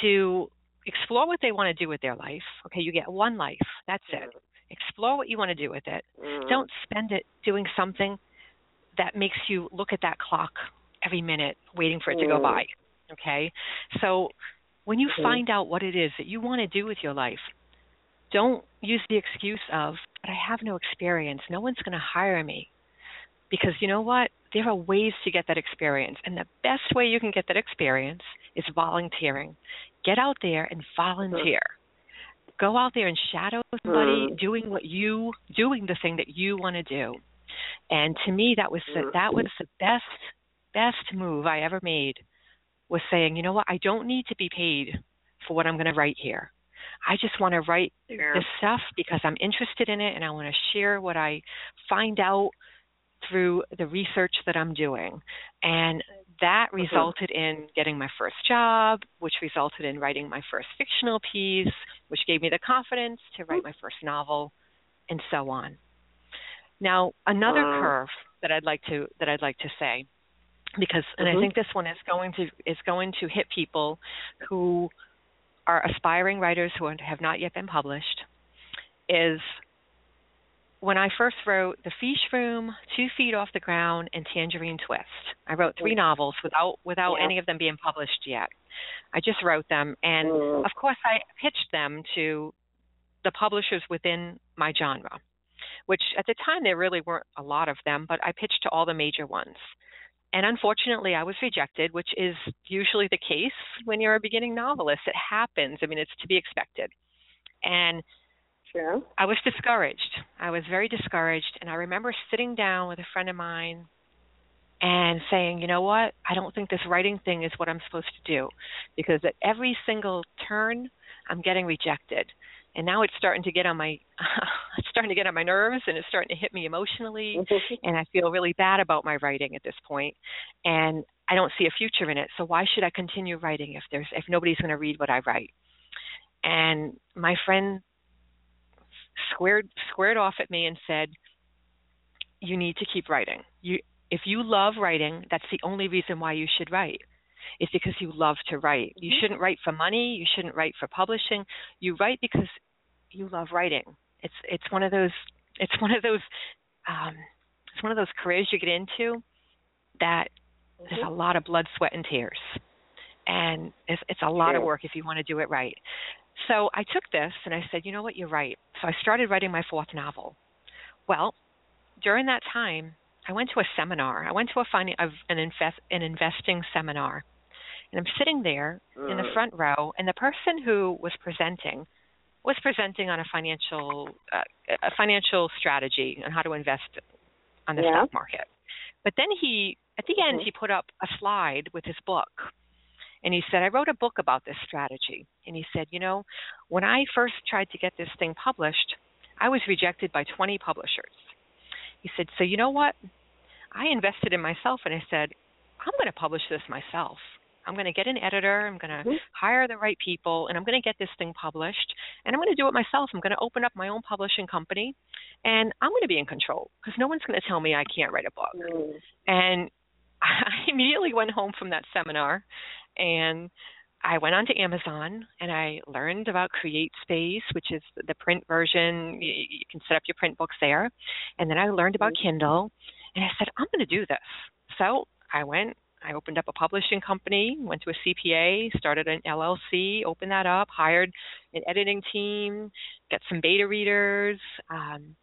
to explore what they want to do with their life. Okay, you get one life. That's it. Explore what you want to do with it. Mm. Don't spend it doing something that makes you look at that clock every minute waiting for it to go by. Okay? So when you find out what it is that you want to do with your life, don't use the excuse of, but I have no experience. No one's going to hire me. Because you know what? There are ways to get that experience. And the best way you can get that experience is volunteering. Get out there and volunteer. Go out there and shadow somebody Mhm. doing what you doing the thing that you want to do. And to me that was the, that was the best best move I ever made was saying, you know what, I don't need to be paid for what I'm going to write here. I just want to write this stuff because I'm interested in it and I want to share what I find out through the research that I'm doing. And that resulted in getting my first job, which resulted in writing my first fictional piece, which gave me the confidence to write my first novel, and so on. Now, another Wow. curve that I'd like to that I'd like to say because and I Mhm. think this one is going to is going to hit people who are aspiring writers who have not yet been published is when I first wrote The Fish Room, Two Feet Off the Ground, and Tangerine Twist. I wrote three novels without without Yeah. any of them being published yet. I just wrote them, and Mm. of course I pitched them to the publishers within my genre, which at the time there really weren't a lot of them, but I pitched to all the major ones. And unfortunately, I was rejected, which is usually the case when you're a beginning novelist. It happens. I mean, it's to be expected. And Sure. I was discouraged. I was very discouraged. And I remember sitting down with a friend of mine and saying, you know what? I don't think this writing thing is what I'm supposed to do because at every single turn, I'm getting rejected. And now it's starting to get on my it's starting to get on my nerves and it's starting to hit me emotionally mm-hmm. and I feel really bad about my writing at this point and I don't see a future in it. So why should I continue writing if there's if nobody's going to read what I write? And my friend squared squared off at me and said, "You need to keep writing. You if you love writing, that's the only reason why you should write. It's because you love to write. You shouldn't write for money. You shouldn't write for publishing. You write because you love writing. It's it's one of those it's one of those um, it's one of those careers you get into that there's a lot of blood, sweat, and tears, and it's it's a lot of work if you want to do it right. So I took this and I said, you know what, you're right. So I started writing my fourth novel. Well, during that time, I went to a seminar. I went to a fin- of an invest an investing seminar, and I'm sitting there in the Mm. front row, and the person who was presenting was presenting on a financial uh, a financial strategy on how to invest on the Yeah. stock market. But then he at the end Mhm. he put up a slide with his book. And he said, I wrote a book about this strategy. And he said, you know, when I first tried to get this thing published, I was rejected by 20 publishers. He said, so you know what? I invested in myself and I said, I'm going to publish this myself. I'm going to get an editor, I'm going to Mhm. hire the right people, and I'm going to get this thing published. And I'm going to do it myself. I'm going to open up my own publishing company, and I'm going to be in control because no one's going to tell me I can't write a book. Mm. And I immediately went home from that seminar and I went onto Amazon and I learned about Create Space, which is the print version. You, you can set up your print books there. And then I learned about Kindle and I said, I'm going to do this. So I went, I opened up a publishing company, went to a CPA, started an LLC, opened that up, hired an editing team, got some beta readers, um,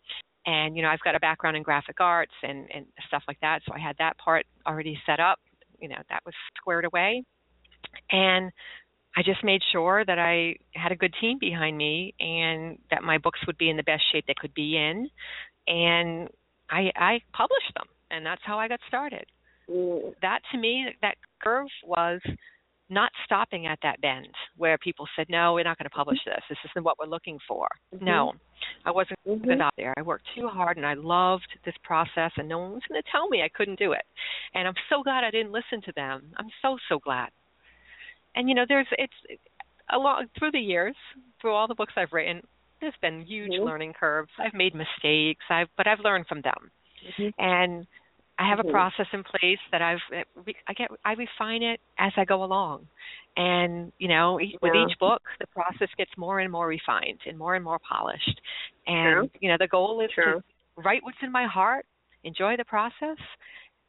and you know I've got a background in graphic arts and and stuff like that, so I had that part already set up. You know that was squared away, and I just made sure that I had a good team behind me and that my books would be in the best shape they could be in, and I I published them, and that's how I got started. Mm. That to me, that curve was not stopping at that bend where people said, "No, we're not going to publish this. This isn't what we're looking for." Mm-hmm. No, I wasn't Mhm. good out there. I worked too hard, and I loved this process, and no one was going to tell me I couldn't do it. And I'm so glad I didn't listen to them. I'm so so glad. And you know, there's it's along through the years, through all the books I've written, there's been huge Mhm. learning curves. I've made mistakes. I've but I've learned from them Mhm. and I have Mhm. a process in place that I've I get I refine it as I go along, and you know e- with each book the process gets more and more refined and more and more polished, and True. you know the goal is True. to write what's in my heart, enjoy the process,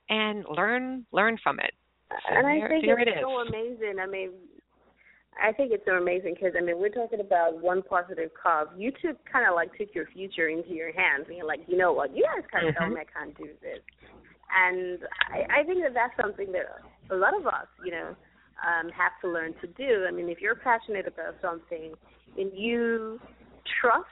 and learn learn from it. So and I there- think there it's it so amazing. I mean, I think it's so amazing because I mean, we're talking about one positive cause. You took kind of like took your future into your hands, and you're like, you know what, you guys kind of Mhm. me I can't do this. And I, I think that that's something that a lot of us, you know, um, have to learn to do. I mean, if you're passionate about something and you trust,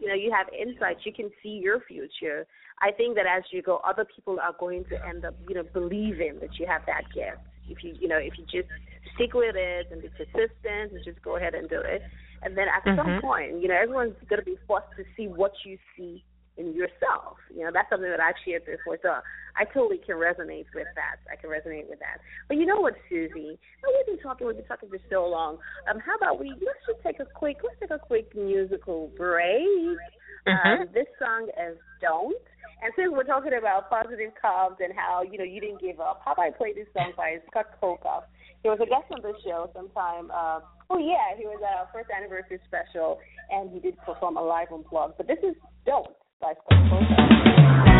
you know, you have insights, you can see your future. I think that as you go, other people are going to end up, you know, believing that you have that gift. If you, you know, if you just stick with it and be persistent and just go ahead and do it, and then at some Mhm. point, you know, everyone's going to be forced to see what you see in yourself. You know, that's something that I've shared before. So I totally can resonate with that. I can resonate with that. But you know what, Suzie? We've been talking. We've been talking for so long. Um, how about we? Let's just take a quick. Let's take a quick musical break. Um, Mhm. this song is "Don't." And since we're talking about positive carbs and how you know you didn't give up, how about I play this song by Scott Kolkoff? He was a guest on the show sometime. Uh, oh yeah, he was at our first anniversary special, and he did perform a live on unplugged. But this is "Don't" by Scott Kolkoff.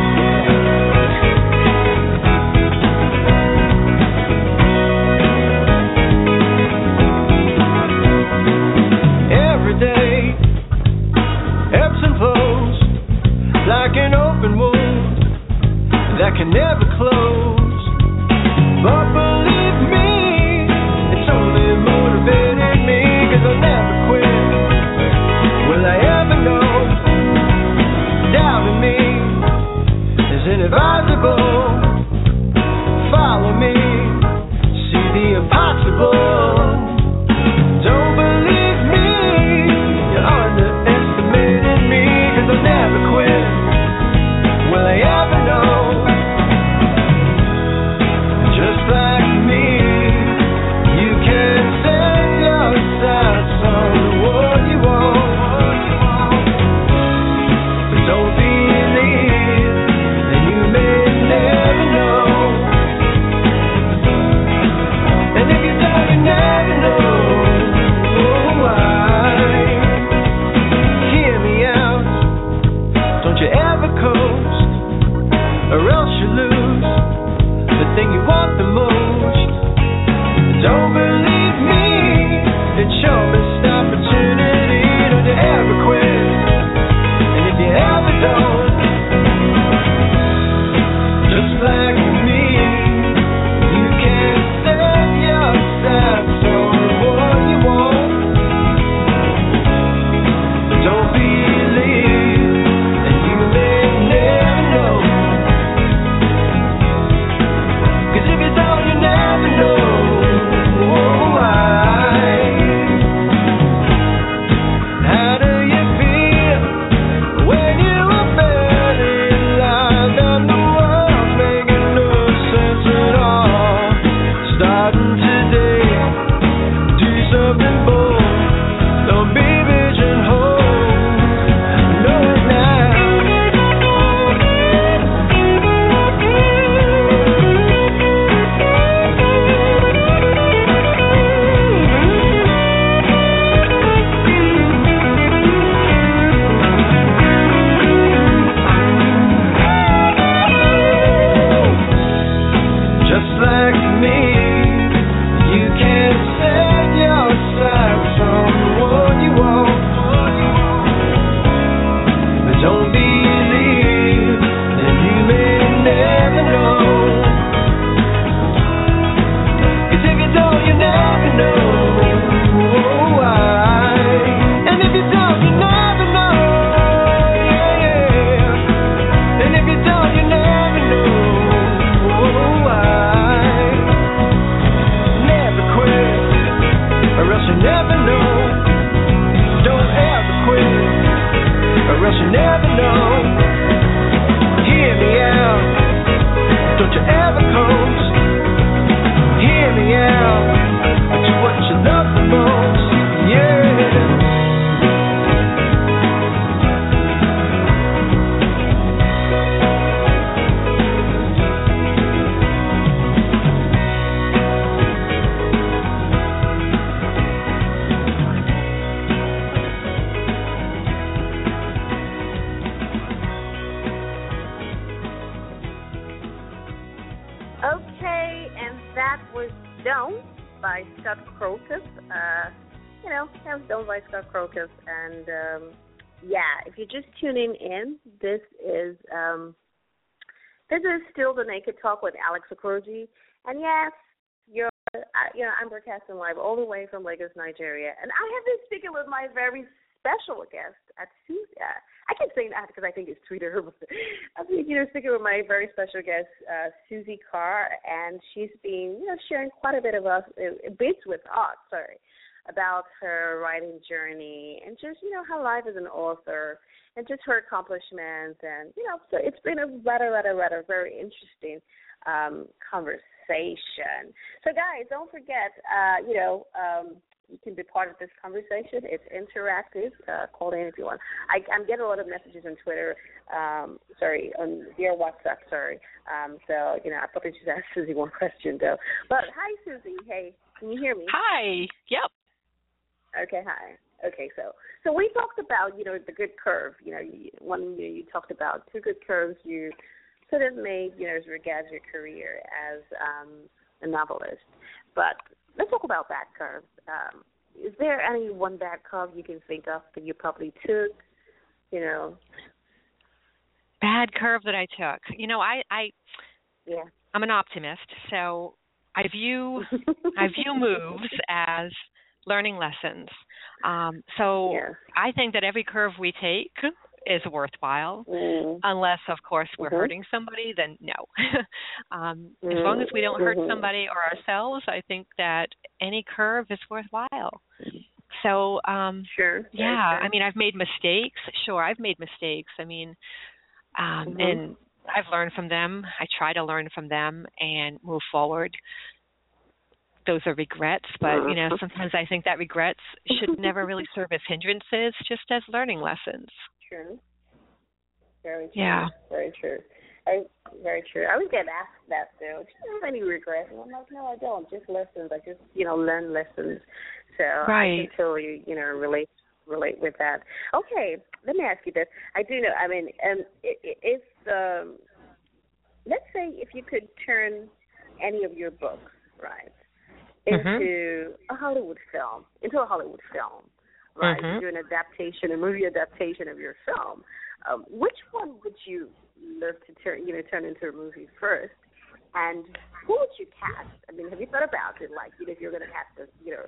Okoroji. And yes, you're, you know, I'm broadcasting live all the way from Lagos, Nigeria. And I have been speaking with my very special guest at Suzie. I can say that because I think it's Twitter. Been, you know, speaking with my very special guest, uh, Suzie Carr, and she's been, you know, sharing quite a bit of us, uh, bits with us, sorry, about her writing journey and just, you know, her life as an author and just her accomplishments. And, you know, so it's been a rather, rather, rather very interesting um, conversation. So, guys, don't forget, uh, you know, um, you can be part of this conversation. It's interactive. Uh, call in if you want. I, I'm getting a lot of messages on Twitter. Um, sorry, on via WhatsApp. Sorry. Um, so you know, I probably just asked Suzie one question though. But hi, Suzie. Hey, can you hear me? Hi. Yep. Okay. Hi. Okay. So so we talked about you know the good curve. You know, you, one you, you talked about two good curves you sort of made you know your career as um, a novelist. But let's talk about bad curves. Um, is there any one bad curve you can think of that you probably took? You know, bad curve that I took. You know, I I yeah, I'm an optimist, so I view I view moves as learning lessons. Um, so yeah. I think that every curve we take is worthwhile. Mm. Unless, of course, we're Mhm. hurting somebody, then no. um, As Mm. long as we don't hurt Mhm. somebody or ourselves, I think that any curve is worthwhile. So, um, Sure. yeah, Sure. I mean, I've made mistakes. Sure, I've made mistakes. I mean, um, Mhm. and I've learned from them. I try to learn from them and move forward. Those are regrets, but you know, Mhm. sometimes I think that regrets should never really serve as hindrances, just as learning lessons. True. Very true. Yeah. Very true. I, very true. I would get asked that too. Do you have any regrets? And I'm like, no, I don't. Just lessons. I just, you know, learn lessons. So I Right. can totally, you know, relate relate with that. Okay, let me ask you this. I do know. I mean, um, i- i- if um, let's say if you could turn any of your books, right, Mhm. into a Hollywood film, into a Hollywood film, right? Mhm. Do an adaptation, a movie adaptation of your film. Um, which one would you love to turn, you know, turn into a movie first? And who would you cast? I mean, have you thought about it? Like, you know, if you're going to cast a, you know,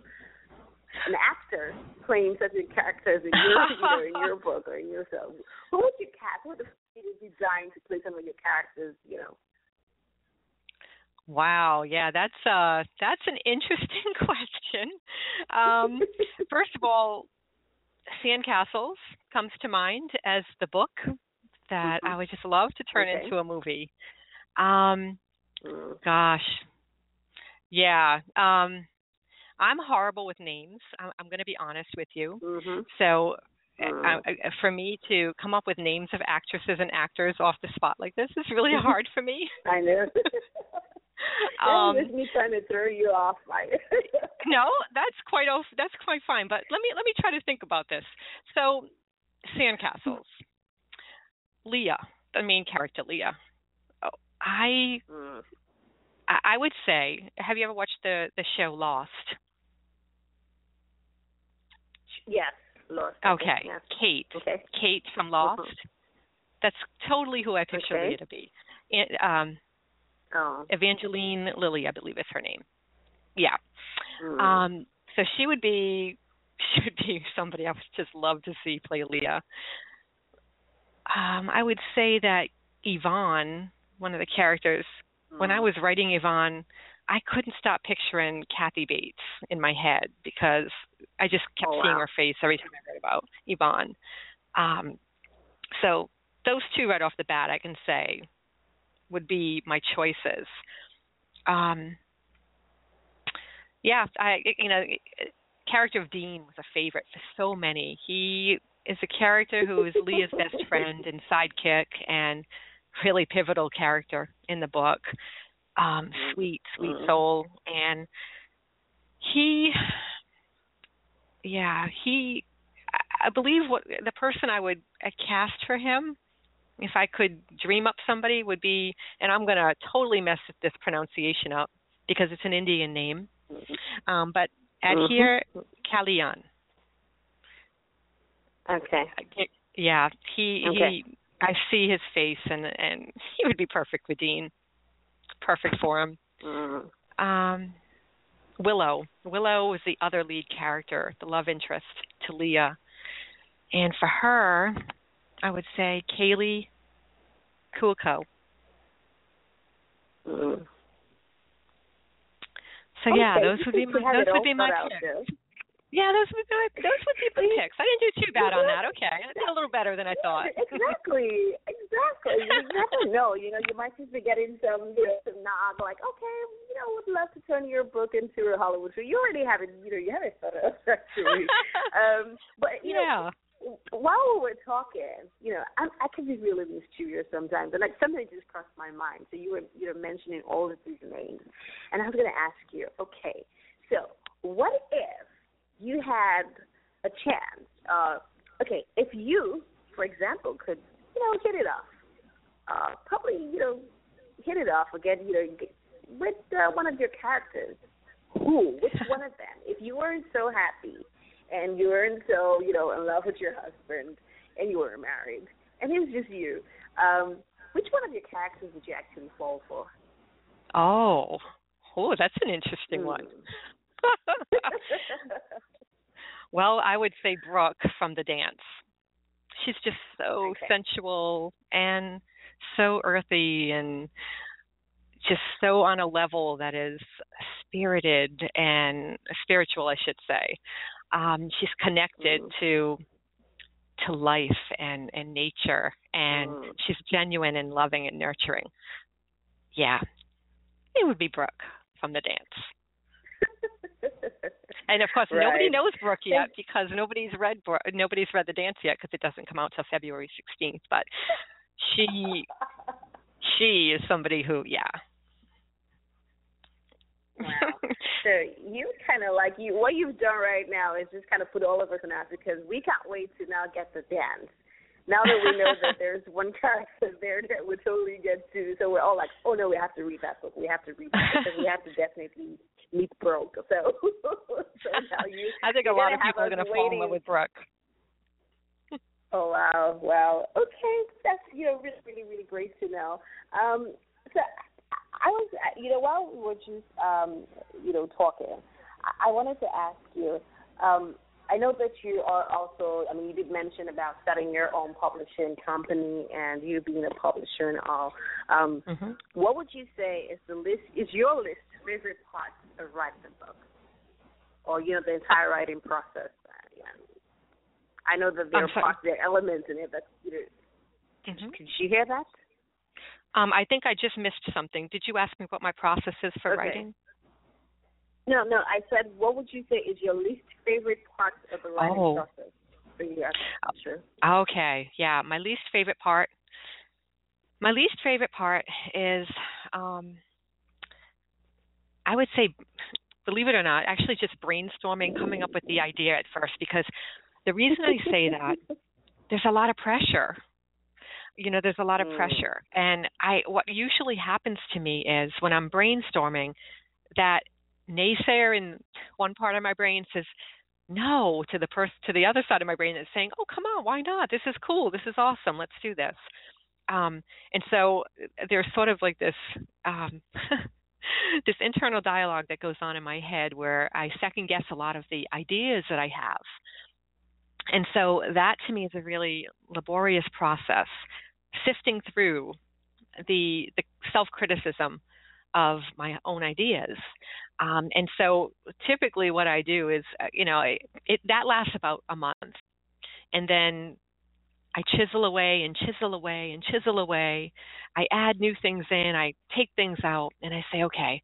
an actor playing such a character as in your, you know, in your book or in your film, who would you cast? Who would you design to play some of your characters? You know. Wow, yeah, that's uh that's an interesting question. Um first of all, Sandcastles comes to mind as the book that I would just love to turn Mm-hmm. Okay. into a movie. Um Mm. gosh. Yeah, um I'm horrible with names. I'm, I'm going to be honest with you. Mhm. So uh, Mm. uh, for me to come up with names of actresses and actors off the spot like this is really hard for me. I know. Um, that was me trying to throw you off. Like, no, that's quite that's quite fine. But let me let me try to think about this. So, Sandcastles, Leah, the main character, Leah. Oh, I Mm. I would say, have you ever watched the the show Lost? Yes, Lost. Okay, Yes. Kate, Okay. Kate from Lost. That's totally who I picture Okay. Leah to be. And, um, Oh. Evangeline Lilly, I believe is her name. Yeah. Mm. Um, so she would be she would be somebody I would just love to see play Leah. Um, I would say that Yvonne, one of the characters, when I Mm. was writing Yvonne, I couldn't stop picturing Kathy Bates in my head because I just kept Oh, seeing her face every time I read about Yvonne. Um, so those two right off the bat, I can say, would be my choices. Um, yeah, I you know, character of Dean was a favorite for so many. He is a character who is Leah's best friend and sidekick, and really pivotal character in the book. Um, sweet, sweet Mhm. soul, and he, yeah, he. I- I believe what the person I would uh, cast for him, if I could dream up somebody, would be, and I'm gonna totally mess this pronunciation up. because it's an Indian name. Mm-hmm. Um, but Mhm. Adhir Kalyan. Okay. Yeah, he Okay. he. I see his face, and and he would be perfect with Dean. Perfect for him. Mm. Um, Willow. Willow was the other lead character, the love interest to Leah, and for her, I would say Kaley Cuoco. Mm. So yeah, those would be my those would be my picks. Jill. Yeah, those would be my, those would be the picks. I didn't do too bad on that. Okay, I did a little better than I thought. exactly, exactly. You never know. You know, you might just be getting some, you know, some nod like, okay, you know, would love to turn your book into a Hollywood show. You already have it. You know, you have it set up actually. um, but you yeah. know, while we were talking, you know, I, I can be really mischievous sometimes, and like something just crossed my mind. So you were, you know, mentioning all of these names, and I was going to ask you, okay, so what if you had a chance? Uh, okay, if you, for example, could, you know, hit it off, uh, probably, you know, hit it off again, you know, with uh, one of your characters. Who? Which one of them? If you weren't so happy and you weren't so, you know, in love with your husband and you were married and it was just you, um, which one of your characters would you actually fall for? Oh, oh, that's an interesting one. well, I would say Brooke from the dance. She's just so Okay. sensual and so earthy and just so on a level that is spirited and spiritual, I should say. Um, she's connected Mm. to to life and and nature, and Mm. she's genuine and loving and nurturing. Yeah, it would be Brooke from the dance. And of course, nobody knows Brooke yet because nobody's read Bro- nobody's read the dance yet because it doesn't come out till February 16th. But she she is somebody who, yeah. Wow. So you kind of like you what you've done right now is just kind of put all of us in that because we can't wait to now get the dance. Now that we know that there's one character there that we totally get to, so we're all like, oh no, we have to read that book. We have to read that because we have to definitely meet Brooke. So, so now you. I think a lot of people are going to fall in love with Brooke. Oh wow, wow. Okay, that's you know really, really, really great to know. Um, so I was, you know, while we were just, um, you know, talking, I, wanted to ask you. Um, I know that you are also. I mean, you did mention about starting your own publishing company and you being a publisher and all. Um, hmm what would you say is the list? Is your list favorite part of writing a book, or you know, the entire writing process? Yeah. I know that there I'm are sorry. parts, there are elements in it that you know. hmm Did you hear that? Um, I think I just missed something. Did you ask me what my process is for Okay. writing? No, no. I said, what would you say is your least favorite part of the writing Oh. process for you? Sure. Okay, yeah. My least favorite part. My least favorite part is, um, I would say, believe it or not, actually just brainstorming, coming up with the idea at first. Because the reason I say that, there's a lot of pressure. You know, there's a lot of Mm. pressure, and I what usually happens to me is when I'm brainstorming, that naysayer in one part of my brain says no to the person to the other side of my brain that's saying, "Oh, come on, why not? This is cool. This is awesome. Let's do this." Um, and so uh, there's sort of like this um, this internal dialogue that goes on in my head where I second guess a lot of the ideas that I have. And so that to me is a really laborious process, sifting through the the self criticism of my own ideas. Um, and so typically what I do is, uh, you know, it, it that lasts about a month, and then I chisel away and chisel away and chisel away. I add new things in, I take things out, and I say, okay,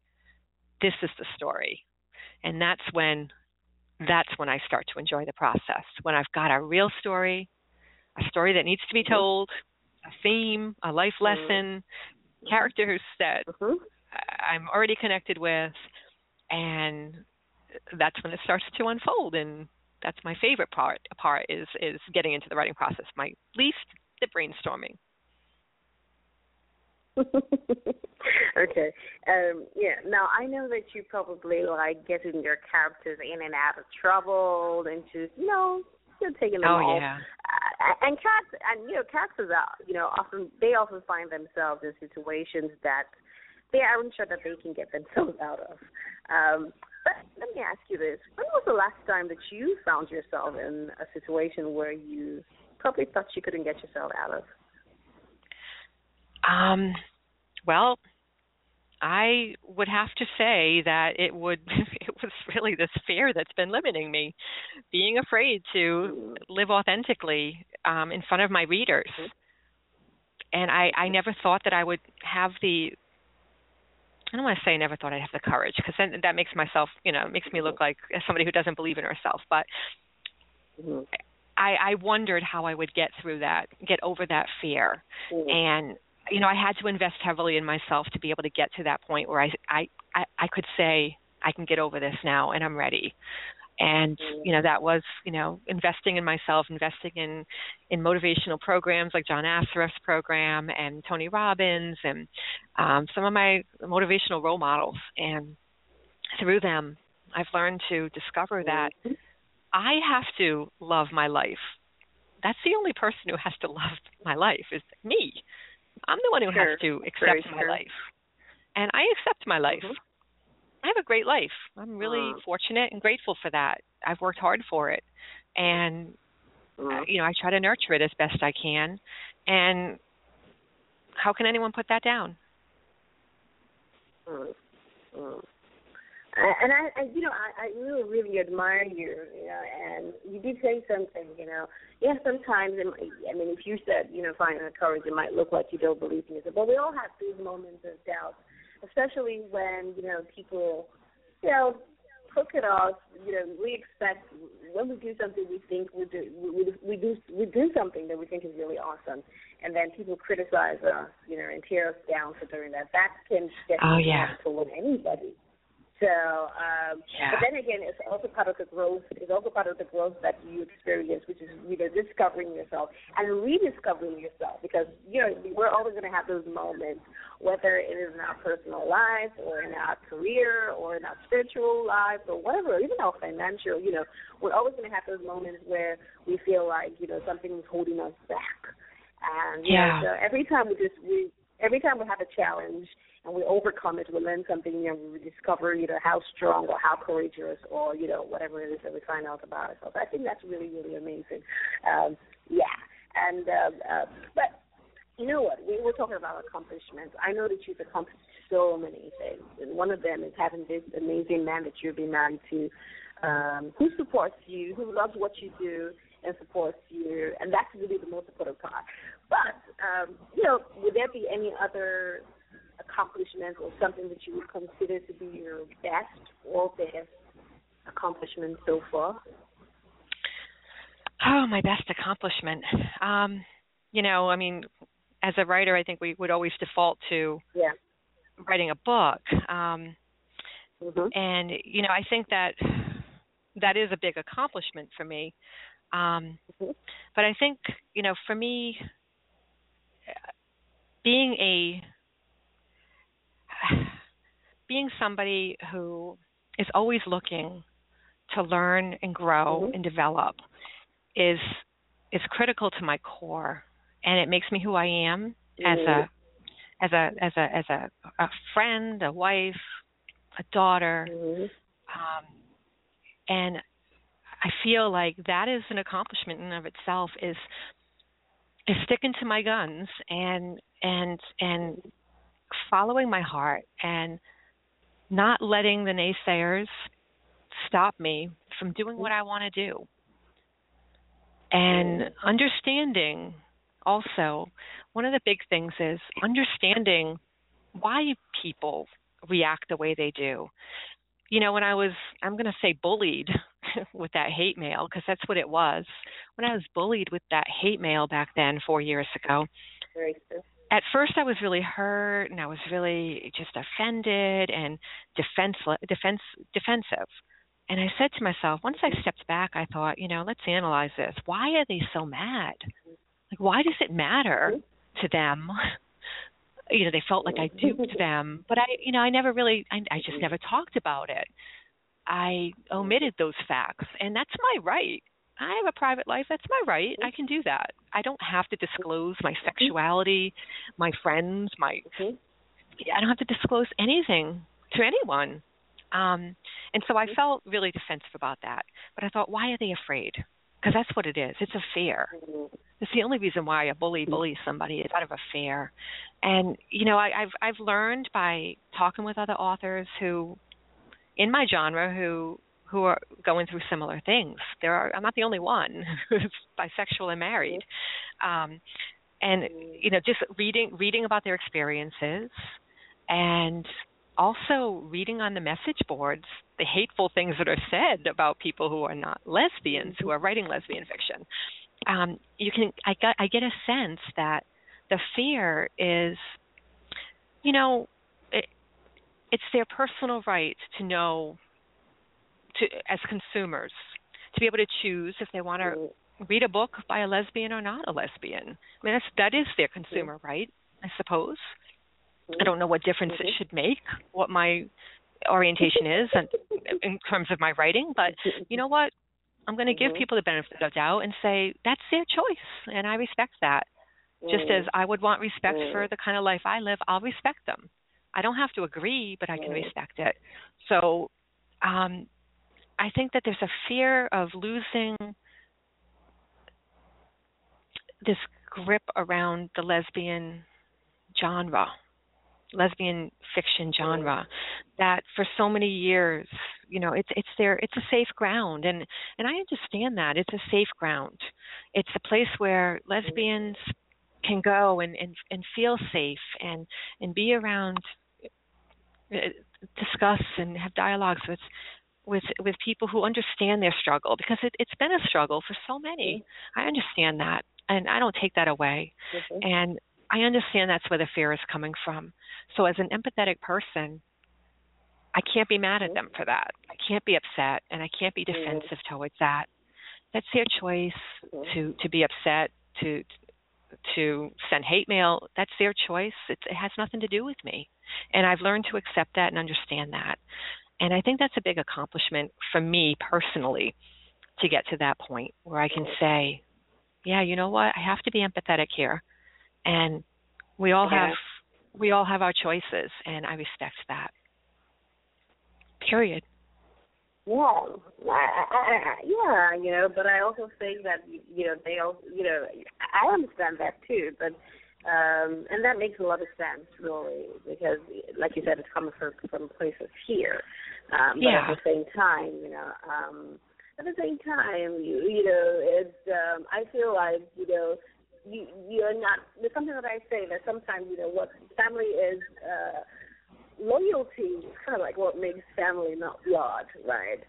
this is the story, and that's when that's when I start to enjoy the process. When I've got a real story, a story that needs to be told, a theme, a life lesson, characters that hmm I'm already connected with, and that's when it starts to unfold. And that's my favorite part. Part is is getting into the writing process. My least, the brainstorming. Okay. Um, yeah. Now I know that you probably like getting your characters in and out of trouble and just you know you're taking them oh all. yeah. Uh, and cats and you know characters are you know often they often find themselves in situations that they aren't sure that they can get themselves out of. Um, but let me ask you this: When was the last time that you found yourself in a situation where you probably thought you couldn't get yourself out of? Um, well, I would have to say that it would it was really this fear that's been limiting me, being afraid to live authentically um, in front of my readers. And I I never thought that I would have the I don't want to say I never thought I'd have the courage because then that makes myself, you know, makes me look like somebody who doesn't believe in herself. But Mm-hmm. I, I wondered how I would get through that, get over that fear, Mm-hmm. and you know, I had to invest heavily in myself to be able to get to that point where I, I, I, I could say I can get over this now and I'm ready. And you know that was you know investing in myself, investing in in motivational programs like John Assaraf's program and Tony Robbins and um, some of my motivational role models. And through them, I've learned to discover that I have to love my life. That's the only person who has to love my life is me. I'm the one who Sure. has to Very accept my true. life. And I accept my life. Mhm. I have a great life. I'm really Aw. fortunate and grateful for that. I've worked hard for it. And uh, you know, I try to nurture it as best I can. And how can anyone put that down? Mm, mm. And I, I, you know, I, I really, really admire you, you know, and you did say something, you know. Yeah, sometimes, it might, I mean, if you said, you know, finding the courage, it might look like you don't believe in yourself. But we all have these moments of doubt, especially when, you know, people, you know, hook it off. You know, we expect when we do something, we think we do, we, we do, we do something that we think is really awesome, and then people criticize us, you know, and tear us down for doing that. That can get Oh, yeah. toward anybody. So, um, Yeah. but then again, it's also part of the growth. It's also part of the growth that you experience, which is you know discovering yourself and rediscovering yourself. Because you know we're always going to have those moments, whether it is in our personal lives or in our career or in our spiritual lives or whatever, even our financial. You know, we're always going to have those moments where we feel like you know something is holding us back. And Yeah. know, so every time we just we every time we have a challenge and we overcome it, we learn something new, we discover, know, how strong or how courageous or, you know, whatever it is that we find out about ourselves. I think that's really, really amazing. Um, yeah. And um uh, but you know what? We were talking about accomplishments. I know that you've accomplished so many things. And one of them is having this amazing man that you've been married to, um, who supports you, who loves what you do and supports you, and that's really the most important part. But um, you know, would there be any other accomplishments or something that you would consider to be your best or best accomplishment so far? Oh, my best accomplishment. Um, you know, I mean, as a writer, I think we would always default to Yeah. writing a book. Um, Mm-hmm. and you know, I think that that is a big accomplishment for me. Um, Mhm. but I think, you know, for me, being a being somebody who is always looking to learn and grow Mhm. and develop is is critical to my core and it makes me who I am as a as a as a as a, a friend, a wife, a daughter, Mm-hmm. um, and I feel like that is an accomplishment in and of itself is is sticking to my guns and and and following my heart and not letting the naysayers stop me from doing what I want to do. And understanding also one of the big things is understanding why people react the way they do. You know, when I was, I'm going to say bullied with that hate mail, because that's what it was. When I was bullied with that hate mail back then, four years ago. At first I was really hurt and I was really just offended and defenseless, defense, defensive. And I said to myself, once I stepped back, I thought, you know, let's analyze this. Why are they so mad? Like, why does it matter to them? you know they felt like I duped them, but I you know I never really I, I just never talked about it. I omitted those facts, and that's my right. I have a private life. That's my right. I can do that. I don't have to disclose my mm-hmm. sexuality, my friends, my. Mm-hmm. I don't have to disclose anything to anyone. Um, and so I mm-hmm. felt really defensive about that. But I thought, why are they afraid? Because that's what it is. It's a fear. It's the only reason why a bully bullies somebody is out of a fear. And you know, I, I've I've learned by talking with other authors who, in my genre, who who are going through similar things. There are I'm not the only one who's bisexual and married. Um, and you know, just reading reading about their experiences and also reading on the message boards the hateful things that are said about people who are not lesbians who are writing lesbian fiction um, you can i got i get a sense that the fear is you know it, it's their personal right to know to as consumers to be able to choose if they want to mm. read a book by a lesbian or not a lesbian. I mean that's that is their consumer mm. right i suppose. I mm. don't know what difference it mm-hmm. should make what my orientation is and in terms of my writing, but you know what? I'm going to give mm-hmm. people the benefit of doubt and say that's their choice, and I respect that. Just as I would want respect for the kind of life I live, I'll respect them. I don't have to agree, but I can respect it. So, um, I think that there's a fear of losing this grip around the lesbian genre lesbian fiction genre that for so many years you know it's it's there it's a safe ground. And and I understand that. It's a safe ground. It's a place where lesbians can go and and and feel safe and and be around uh, discuss and have dialogues with with with people who understand their struggle because it, it's been a struggle for so many mm-hmm. I understand that and I don't take that away mm-hmm. and I understand that's where the fear is coming from. So, as an empathetic person, I can't be mad at mm-hmm. them for that. I can't be upset, and I can't be defensive towards that. That's their choice to to be upset, to to send hate mail. That's their choice. It's, it has nothing to do with me, and I've learned to accept that and understand that. And I think that's a big accomplishment for me personally to get to that point where I can say, yeah, you know what? I have to be empathetic here and we all Yeah. have we all have our choices and i respect that period Yeah, I, I, I, yeah, you know, but I also think that you know they also, you know, I understand that too, but um and that makes a lot of sense really because like you said it's coming from from a place of fear um but Yeah. at the same time you know um at the same time you you know it's um i feel like you know you you're not there's something that i say that sometimes you know what family is uh loyalty is kind of like what makes family not blood right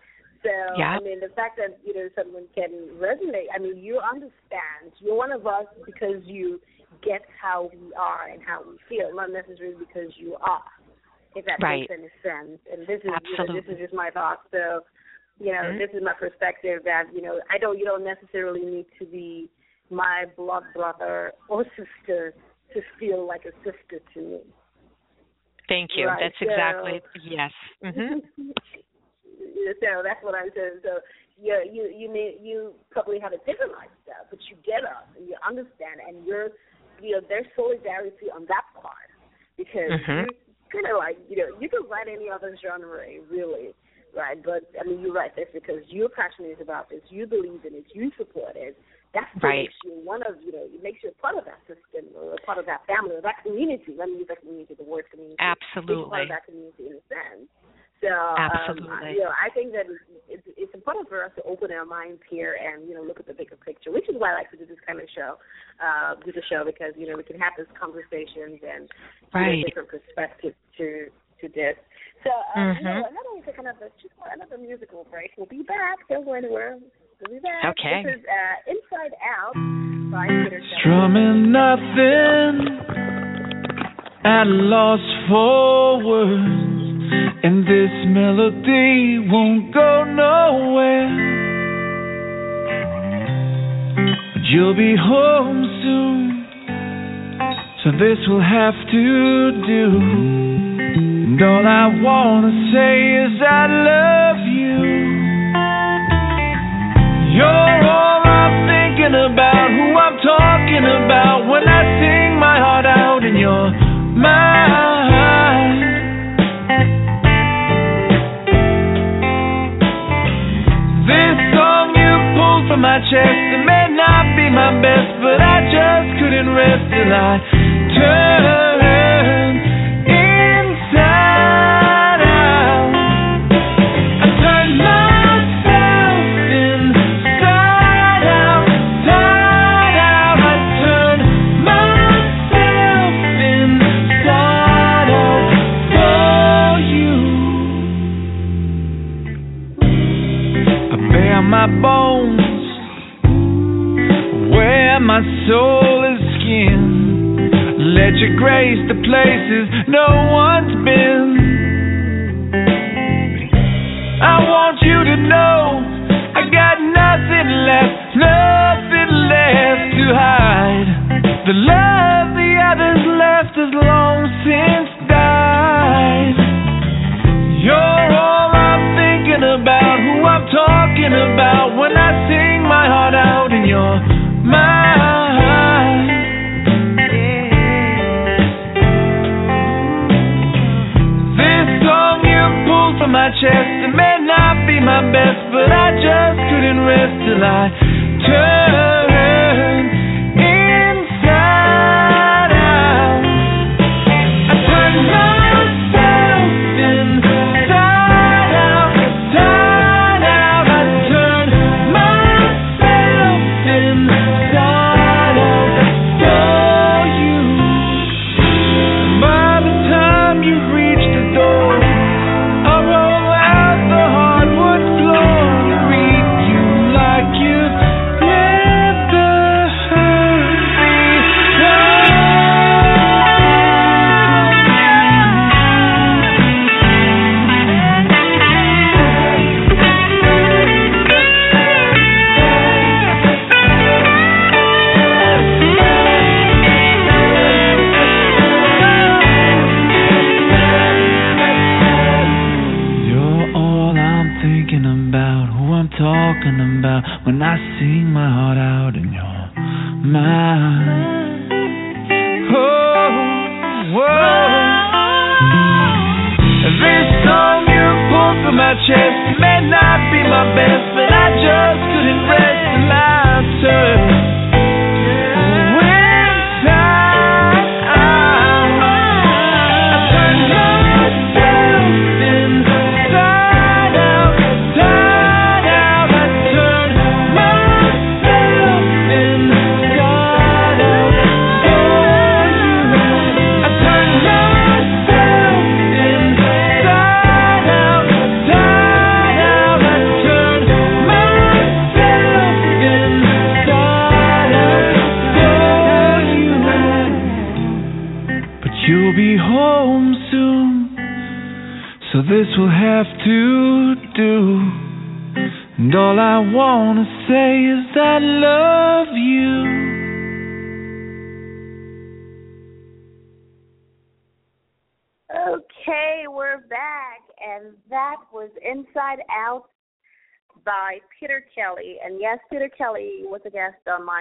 so Yeah. I mean, the fact that you know someone can resonate. I mean, you understand. You're one of us because you get how we are and how we feel, not necessarily because you are. If that Right. makes any sense. And this is you know, this is just my thoughts. So, you know, Mhm. this is my perspective. That you know, I don't. You don't necessarily need to be my blood brother or sister to feel like a sister to me. thank you Right, that's so- exactly yes mhm so that's what I'm saying. So you you you may you probably have a different lifestyle, but you get us and you understand, and you're you know there's solidarity on that part because Mhm. you kind of like you know you can write any other genre really, right? But I mean you write this because you're passionate about this, you believe in it, you support it. That's what Right. makes you one of you know it makes you a part of that system or a part of that family or that community. Let me use that community, the word community. You part absolutely of that community in a sense. So Absolutely. Um, you know, I think that it's, it's it's important for us to open our minds here and you know look at the bigger picture, which is why I like to do this kind of show, uh, do the show because you know we can have these conversations and you know, Right. different perspectives to to this. So um, you know, Mhm. what, how do we take another just another musical break? We'll be back. Don't go anywhere. We'll be back. Okay. This is uh, Inside Out by Peter Strumming nothing at loss for words, and this melody won't go nowhere. But you'll be home soon, So this will have to do. And all I wanna say is I love you. You're all I'm thinking about, who I'm talking about when I sing my heart out in your mind. My chest, it may not be my best, but I just couldn't rest till I turned soul is skin. Let you grace the places no one's been.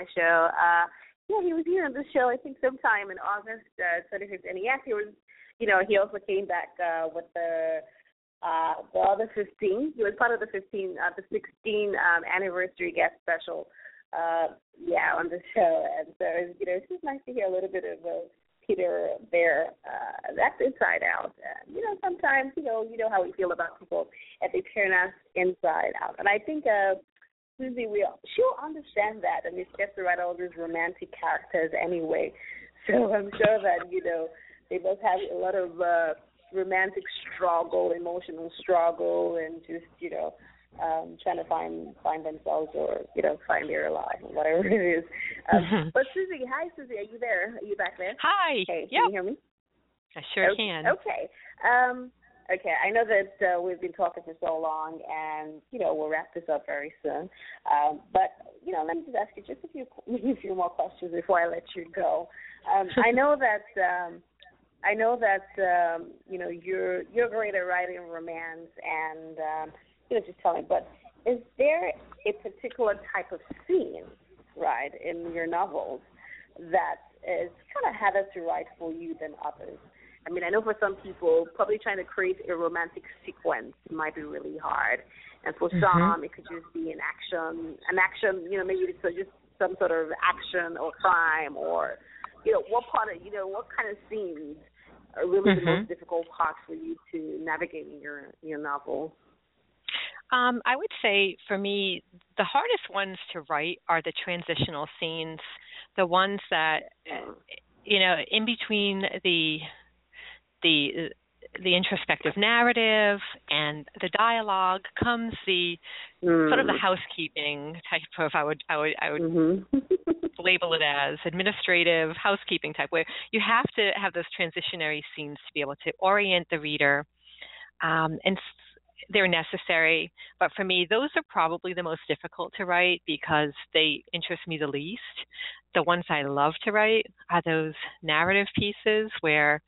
My show. Uh, yeah, he was here on the show, I think, sometime in August uh, 25th. And yes, he was, you know, he also came back uh, with the uh, the other 15. He was part of the 15, uh, the 16 um, anniversary guest special. Uh, yeah, on the show, and so you know, it's just nice to hear a little bit of uh, Peter there. Uh, that's inside out. Uh, you know, sometimes you know, you know how we feel about people if they turn us inside out, and I think uh, Suzie will she'll understand that, and it's just to write all these romantic characters anyway. So I'm sure that you know they both have a lot of uh, romantic struggle, emotional struggle, and just you know um trying to find find themselves or you know find their life or whatever it is. Um, But Suzie, hi Suzie, are you there? Are you back there? Hi. Hey, can Yep. you hear me? I sure okay. can. Okay. Um, okay, I know that uh, we've been talking for so long, and you know we'll wrap this up very soon. Um, but you know, let me just ask you just a few a few more questions before I let you go. Um, I know that um, I know that um, you know you're you're great at writing romance, and um, you know just tell me. But is there a particular type of scene, right, in your novels that is kind of harder to write for you than others? I mean, I know for some people, probably trying to create a romantic sequence might be really hard, and for Mhm. some, it could just be an action, an action. You know, maybe it's just some sort of action or crime, or you know, what part of you know, what kind of scenes are really the Mhm. most difficult parts for you to navigate in your your novel? Um, I would say for me, the hardest ones to write are the transitional scenes, the ones that, you know, in between the the the introspective narrative and the dialogue comes the sort of the housekeeping type of I would I would I would Mm-hmm. label it as administrative housekeeping type where you have to have those transitionary scenes to be able to orient the reader um, and they're necessary. But for me those are probably the most difficult to write because they interest me the least. The ones i love to write are those narrative pieces where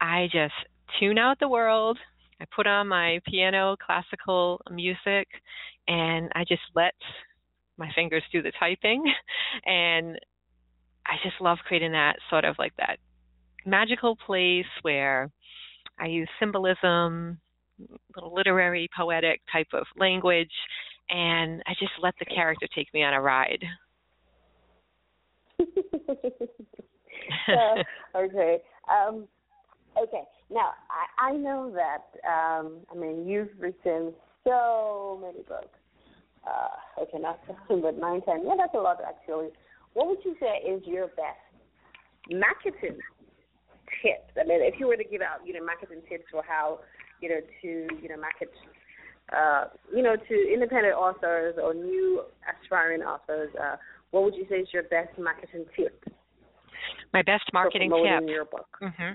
i just tune out the world. I put on my piano classical music and i just let my fingers do the typing. And i just love creating that sort of like that magical place where i use symbolism little literary poetic type of language and i just let the character take me on a ride. Uh, okay. Um, okay. Now I, I know that um, I mean you've written so many books. Uh, okay, not seven, but nine, ten. Yeah, that's a lot actually. What would you say is your best marketing tips? I mean, if you were to give out, you know, marketing tips for how, you know, to you know market, uh, you know, to independent authors or new aspiring authors, uh, what would you say is your best marketing tip? my best marketing tip your book. hmm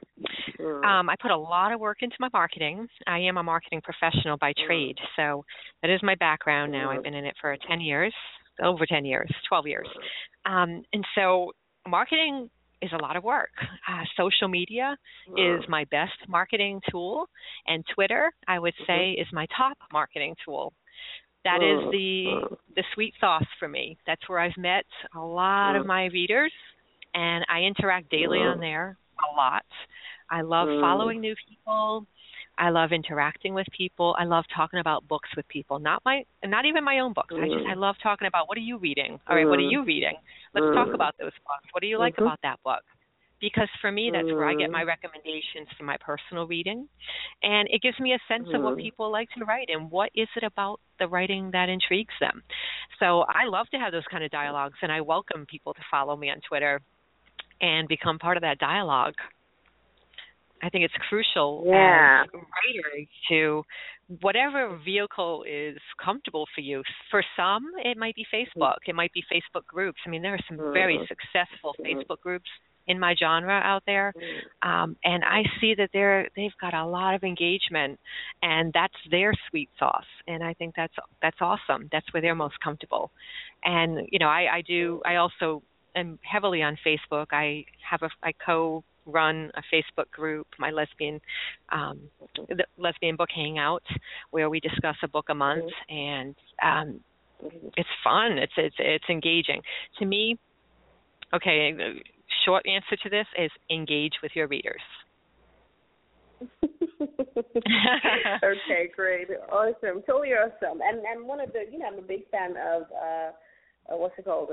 Mm. Um, I put a lot of work into my marketing. I am a marketing professional by mm. trade, so that is my background now. I've mm. been in it for 10 years, over 10 years, 12 years. Mm. Um, and so marketing is a lot of work. Uh, social media is my best marketing tool, and Twitter, I would say, mm-hmm. is my top marketing tool. That is the the sweet sauce for me. That's where I've met a lot of my readers, and I interact daily on there a lot. I love mm. following new people. I love interacting with people. I love talking about books with people. Not my not even my own books. I just I mm. love talking about what are you reading? All right, what are mm. you reading? Let's talk about those books. What do you like mm-hmm. about that book? Because for me that's where I get my recommendations for my personal reading. And it gives me a sense of what people like to write and what is it about the writing that intrigues them. So I love to have those kind of dialogues and I welcome people to follow me on Twitter and become part of that dialogue. I think it's crucial Yeah. as writers to whatever vehicle is comfortable for you. For some, it might be Facebook. It might be Facebook groups. I mean, there are some very mm-hmm. successful mm-hmm. Facebook groups in my genre out there, mm-hmm. um, and I see that they're they've got a lot of engagement, and that's their sweet sauce. And I think that's that's awesome. That's where they're most comfortable. And you know, I, I do. I also am heavily on Facebook. I have a I co run a Facebook group, my lesbian um, the lesbian book hangout, where we discuss a book a month, and um, it's fun. It's it's it's engaging. To me, okay. the Short answer to this is engage with your readers. okay, great, awesome, totally awesome. And and one of the, you know, I'm a big fan of uh, uh what's it called?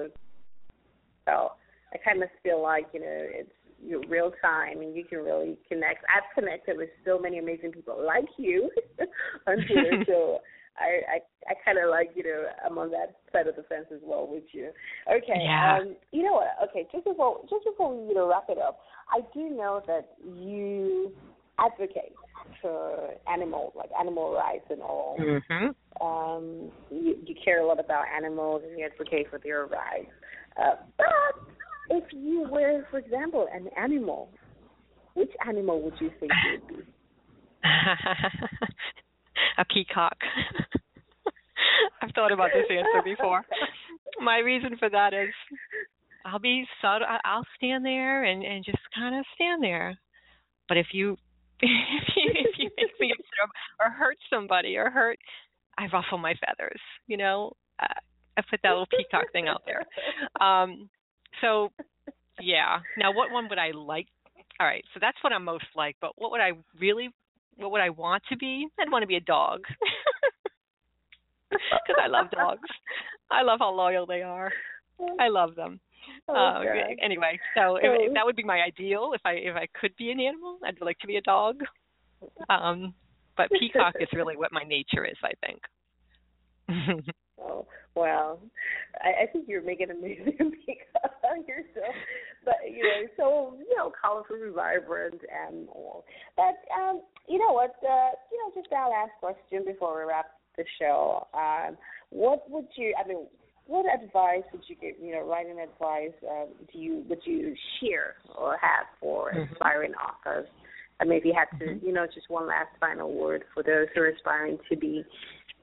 So I kind of feel like you know it's you know, real time and you can really connect. I've connected with so many amazing people like you on Twitter, so I I, I kind of like you know I'm on that side of the fence as well with you. Okay, Yeah. um, you know what? Okay, just before just before we you know wrap it up, I do know that you advocate for animal like animal rights and all. Mm-hmm. Um, you, you care a lot about animals and you advocate for their rights. Uh, but if you were, for example, an animal, which animal would you think you would be? a peacock. I've thought about this answer before. My reason for that is I'll be subtle. I'll stand there and and just kind of stand there. But if you if you if you make me upset or hurt somebody or hurt, I ruffle my feathers. You know, uh, I put that little peacock thing out there. Um, so yeah. Now, what one would I like? All right, so that's what I'm most like. But what would I really? What would I want to be? I'd want to be a dog. Because I love dogs. I love how loyal they are. I love them. Oh, uh, anyway, so if, Oh. that would be my ideal. If I if I could be an animal, I'd like to be a dog. Um, but peacock is really what my nature is. I think. Oh well, I, I think you're making a amazing because you're so, but you know, so you know, colorfully vibrant and all. But um, you know what? Uh, you know, just our last question before we wrap the show. Um, what would you? I mean, what advice would you give? You know, writing advice. Um, do you would you share or have for Mhm. aspiring authors? I mean, if you had to, Mhm. you know, just one last final word for those who are aspiring to be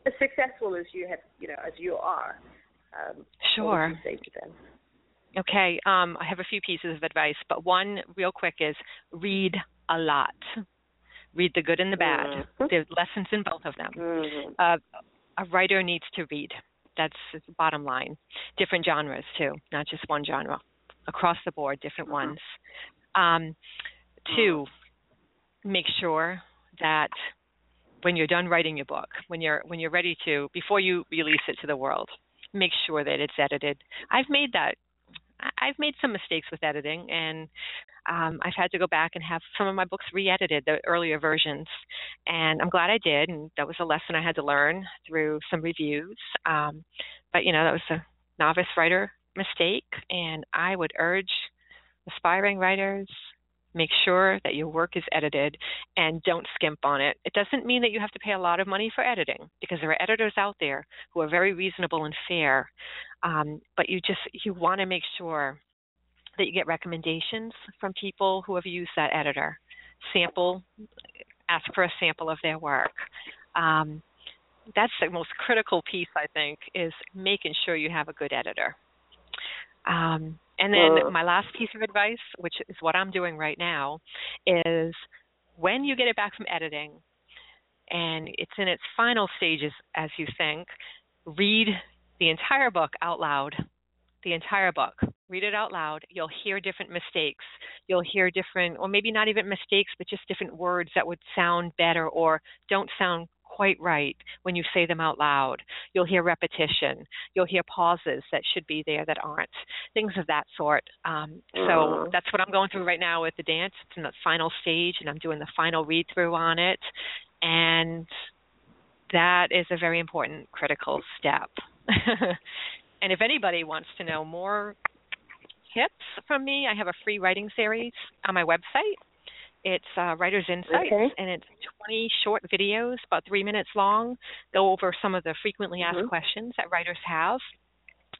as successful as you have, you know, as you are. Um, Sure. you say to them? Okay. Um, I have a few pieces of advice, but one real quick is read a lot. Read the good and the bad. Mhm. There's lessons in both of them. Mm-hmm. Uh, a writer needs to read. That's the bottom line. Different genres too, not just one genre. Across the board, different Mhm. ones. Um, two, make sure that when you're done writing your book, when you're when you're ready to, before you release it to the world, make sure that it's edited. I've made that. I've made some mistakes with editing, and um, I've had to go back and have some of my books re-edited, the earlier versions, and I'm glad I did. And that was a lesson I had to learn through some reviews. Um, but you know, that was a novice writer mistake, and I would urge aspiring writers make sure that your work is edited and don't skimp on it. It doesn't mean that you have to pay a lot of money for editing because there are editors out there who are very reasonable and fair. Um, but you just you want to make sure that you get recommendations from people who have used that editor. Sample, ask for a sample of their work. Um, that's the most critical piece, I think, is making sure you have a good editor. Um, and then my last piece of advice, which is what I'm doing right now, is when you get it back from editing and it's in its final stages as you think, read the entire book out loud. The entire book. Read it out loud. You'll hear different mistakes. You'll hear different, or maybe not even mistakes, but just different words that would sound better or don't sound quite right when you say them out loud. You'll hear repetition. You'll hear pauses that should be there that aren't. Things of that sort. Um, so Mhm. that's what I'm going through right now with the dance. It's in the final stage, and I'm doing the final read through on it. And that is a very important critical step. and if anybody wants to know more tips from me, I have a free writing series on my website. It's uh, Writer's Insights, Okay. and it's 20 short videos, about three minutes long, go over some of the frequently asked Mhm. questions that writers have.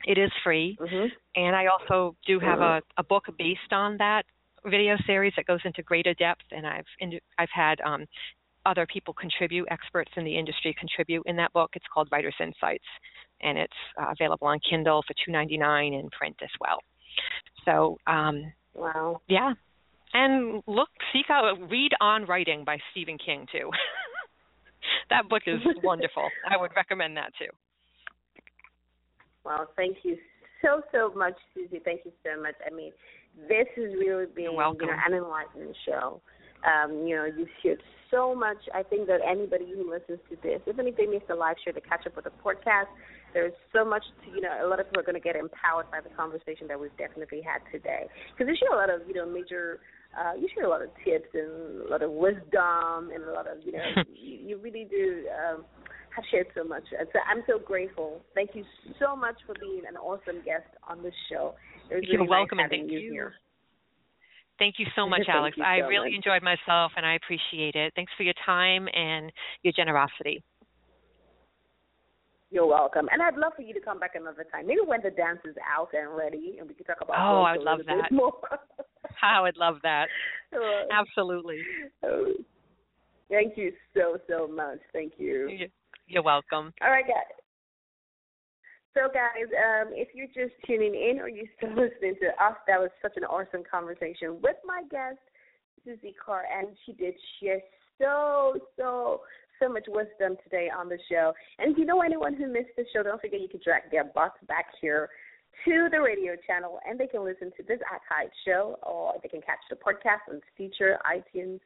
It is free, Mm-hmm. and I also do have a, a book based on that video series that goes into greater depth, and I've in, I've had um, other people contribute, experts in the industry contribute in that book. It's called Writer's Insights, and it's uh, available on Kindle for two ninety nine and print as well. So um, Wow. yeah, and look, seek out, read On Writing by Stephen King too. that book is wonderful. I would recommend that too. Well, thank you so so much, Suzie. Thank you so much. I mean, this has really been you know an enlightening show. Um, you know, you've shared so much. I think that anybody who listens to this, even if they miss the live show to catch up with the podcast, there's so much to you know. A lot of people are going to get empowered by the conversation that we've definitely had today because you share a lot of you know major. Uh, you share a lot of tips and a lot of wisdom and a lot of you know you, you really do um, have shared so much. And so I'm so grateful. Thank you so much for being an awesome guest on the show. It was You're really nice welcome, and having thank you. here. Thank you so much, Alex. you I really much. enjoyed myself and I appreciate it. Thanks for your time and your generosity. You're welcome. And I'd love for you to come back another time. Maybe when the dance is out and ready and we can talk about Oh, I would love that. I would love that. Absolutely. Thank you so so much. Thank you. You're welcome. All right, guys. So, guys, um, if you're just tuning in or you're still listening to us, that was such an awesome conversation with my guest, Suzie Carr, and she did share so, so, so much wisdom today on the show. And if you know anyone who missed the show, don't forget you can drag their butts back here to the radio channel and they can listen to this archived show or they can catch the podcast on Stitcher, iTunes,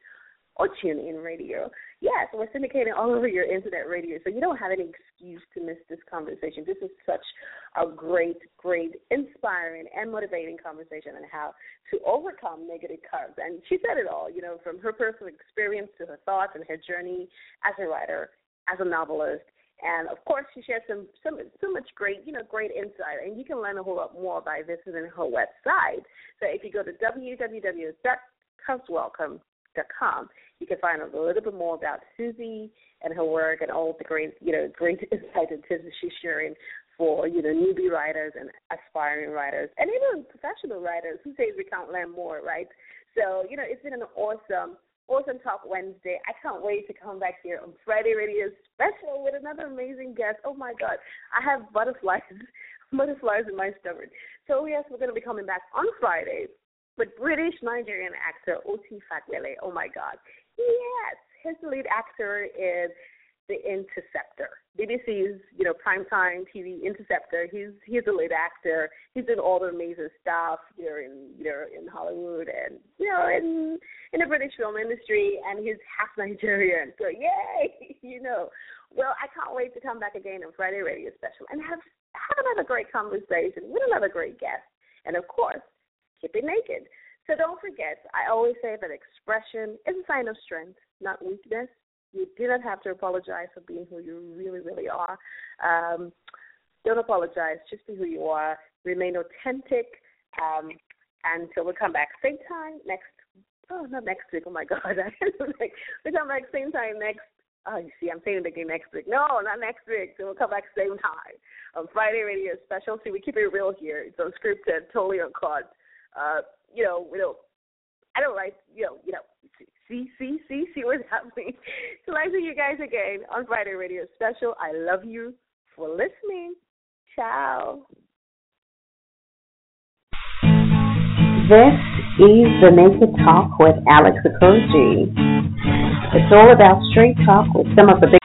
or TuneIn Radio. Yes, we're syndicating all over your internet radio, so you don't have any excuse to miss this conversation. This is such a great, great, inspiring, and motivating conversation on how to overcome negative curves. And she said it all, you know, from her personal experience to her thoughts and her journey as a writer, as a novelist. And of course, she shared some, some, so much great, you know, great insight. And you can learn a whole lot more by visiting her website. So if you go to www.cuswelcome.com, com. You can find a little bit more about Suzie and her work and all the great, you know, great insight and tips that she's sharing for, you know, newbie writers and aspiring writers and even professional writers who say we can't learn more, right? So, you know, it's been an awesome Awesome Talk Wednesday. I can't wait to come back here on Friday Radio special with another amazing guest. Oh my God, I have butterflies, butterflies in my stomach. So yes, we're going to be coming back on Friday but British Nigerian actor O.T. Fagbenle. Oh my God. Yes, his lead actor is the Interceptor, BBC's you know primetime TV Interceptor. He's he's the lead actor. He's doing all the amazing stuff here in you know in Hollywood and you know in in the British film industry. And he's half Nigerian, so yay, you know. Well, I can't wait to come back again on Friday Radio Special and have have another great conversation with another great guest. And of course, keep it naked. So don't forget, I always say that expression is a sign of strength, not weakness. You do not have to apologize for being who you really, really are. Um, don't apologize. Just be who you are. Remain authentic. Um, until we'll come back same time next. Oh, not next week. Oh my God, we come back same time next. Oh, you see, I'm saying it again next week. No, not next week. So we'll come back same time on Friday Radio Special. See, we keep it real here. It's unscripted, totally uncut uh, you know, you know, I don't like, you know, you know, see, see, see, see what's happening. So I see you guys again on Friday Radio Special. I love you for listening. Ciao. This is the Naked Talk with Alex Okoroji. It's all about straight talk with some of the big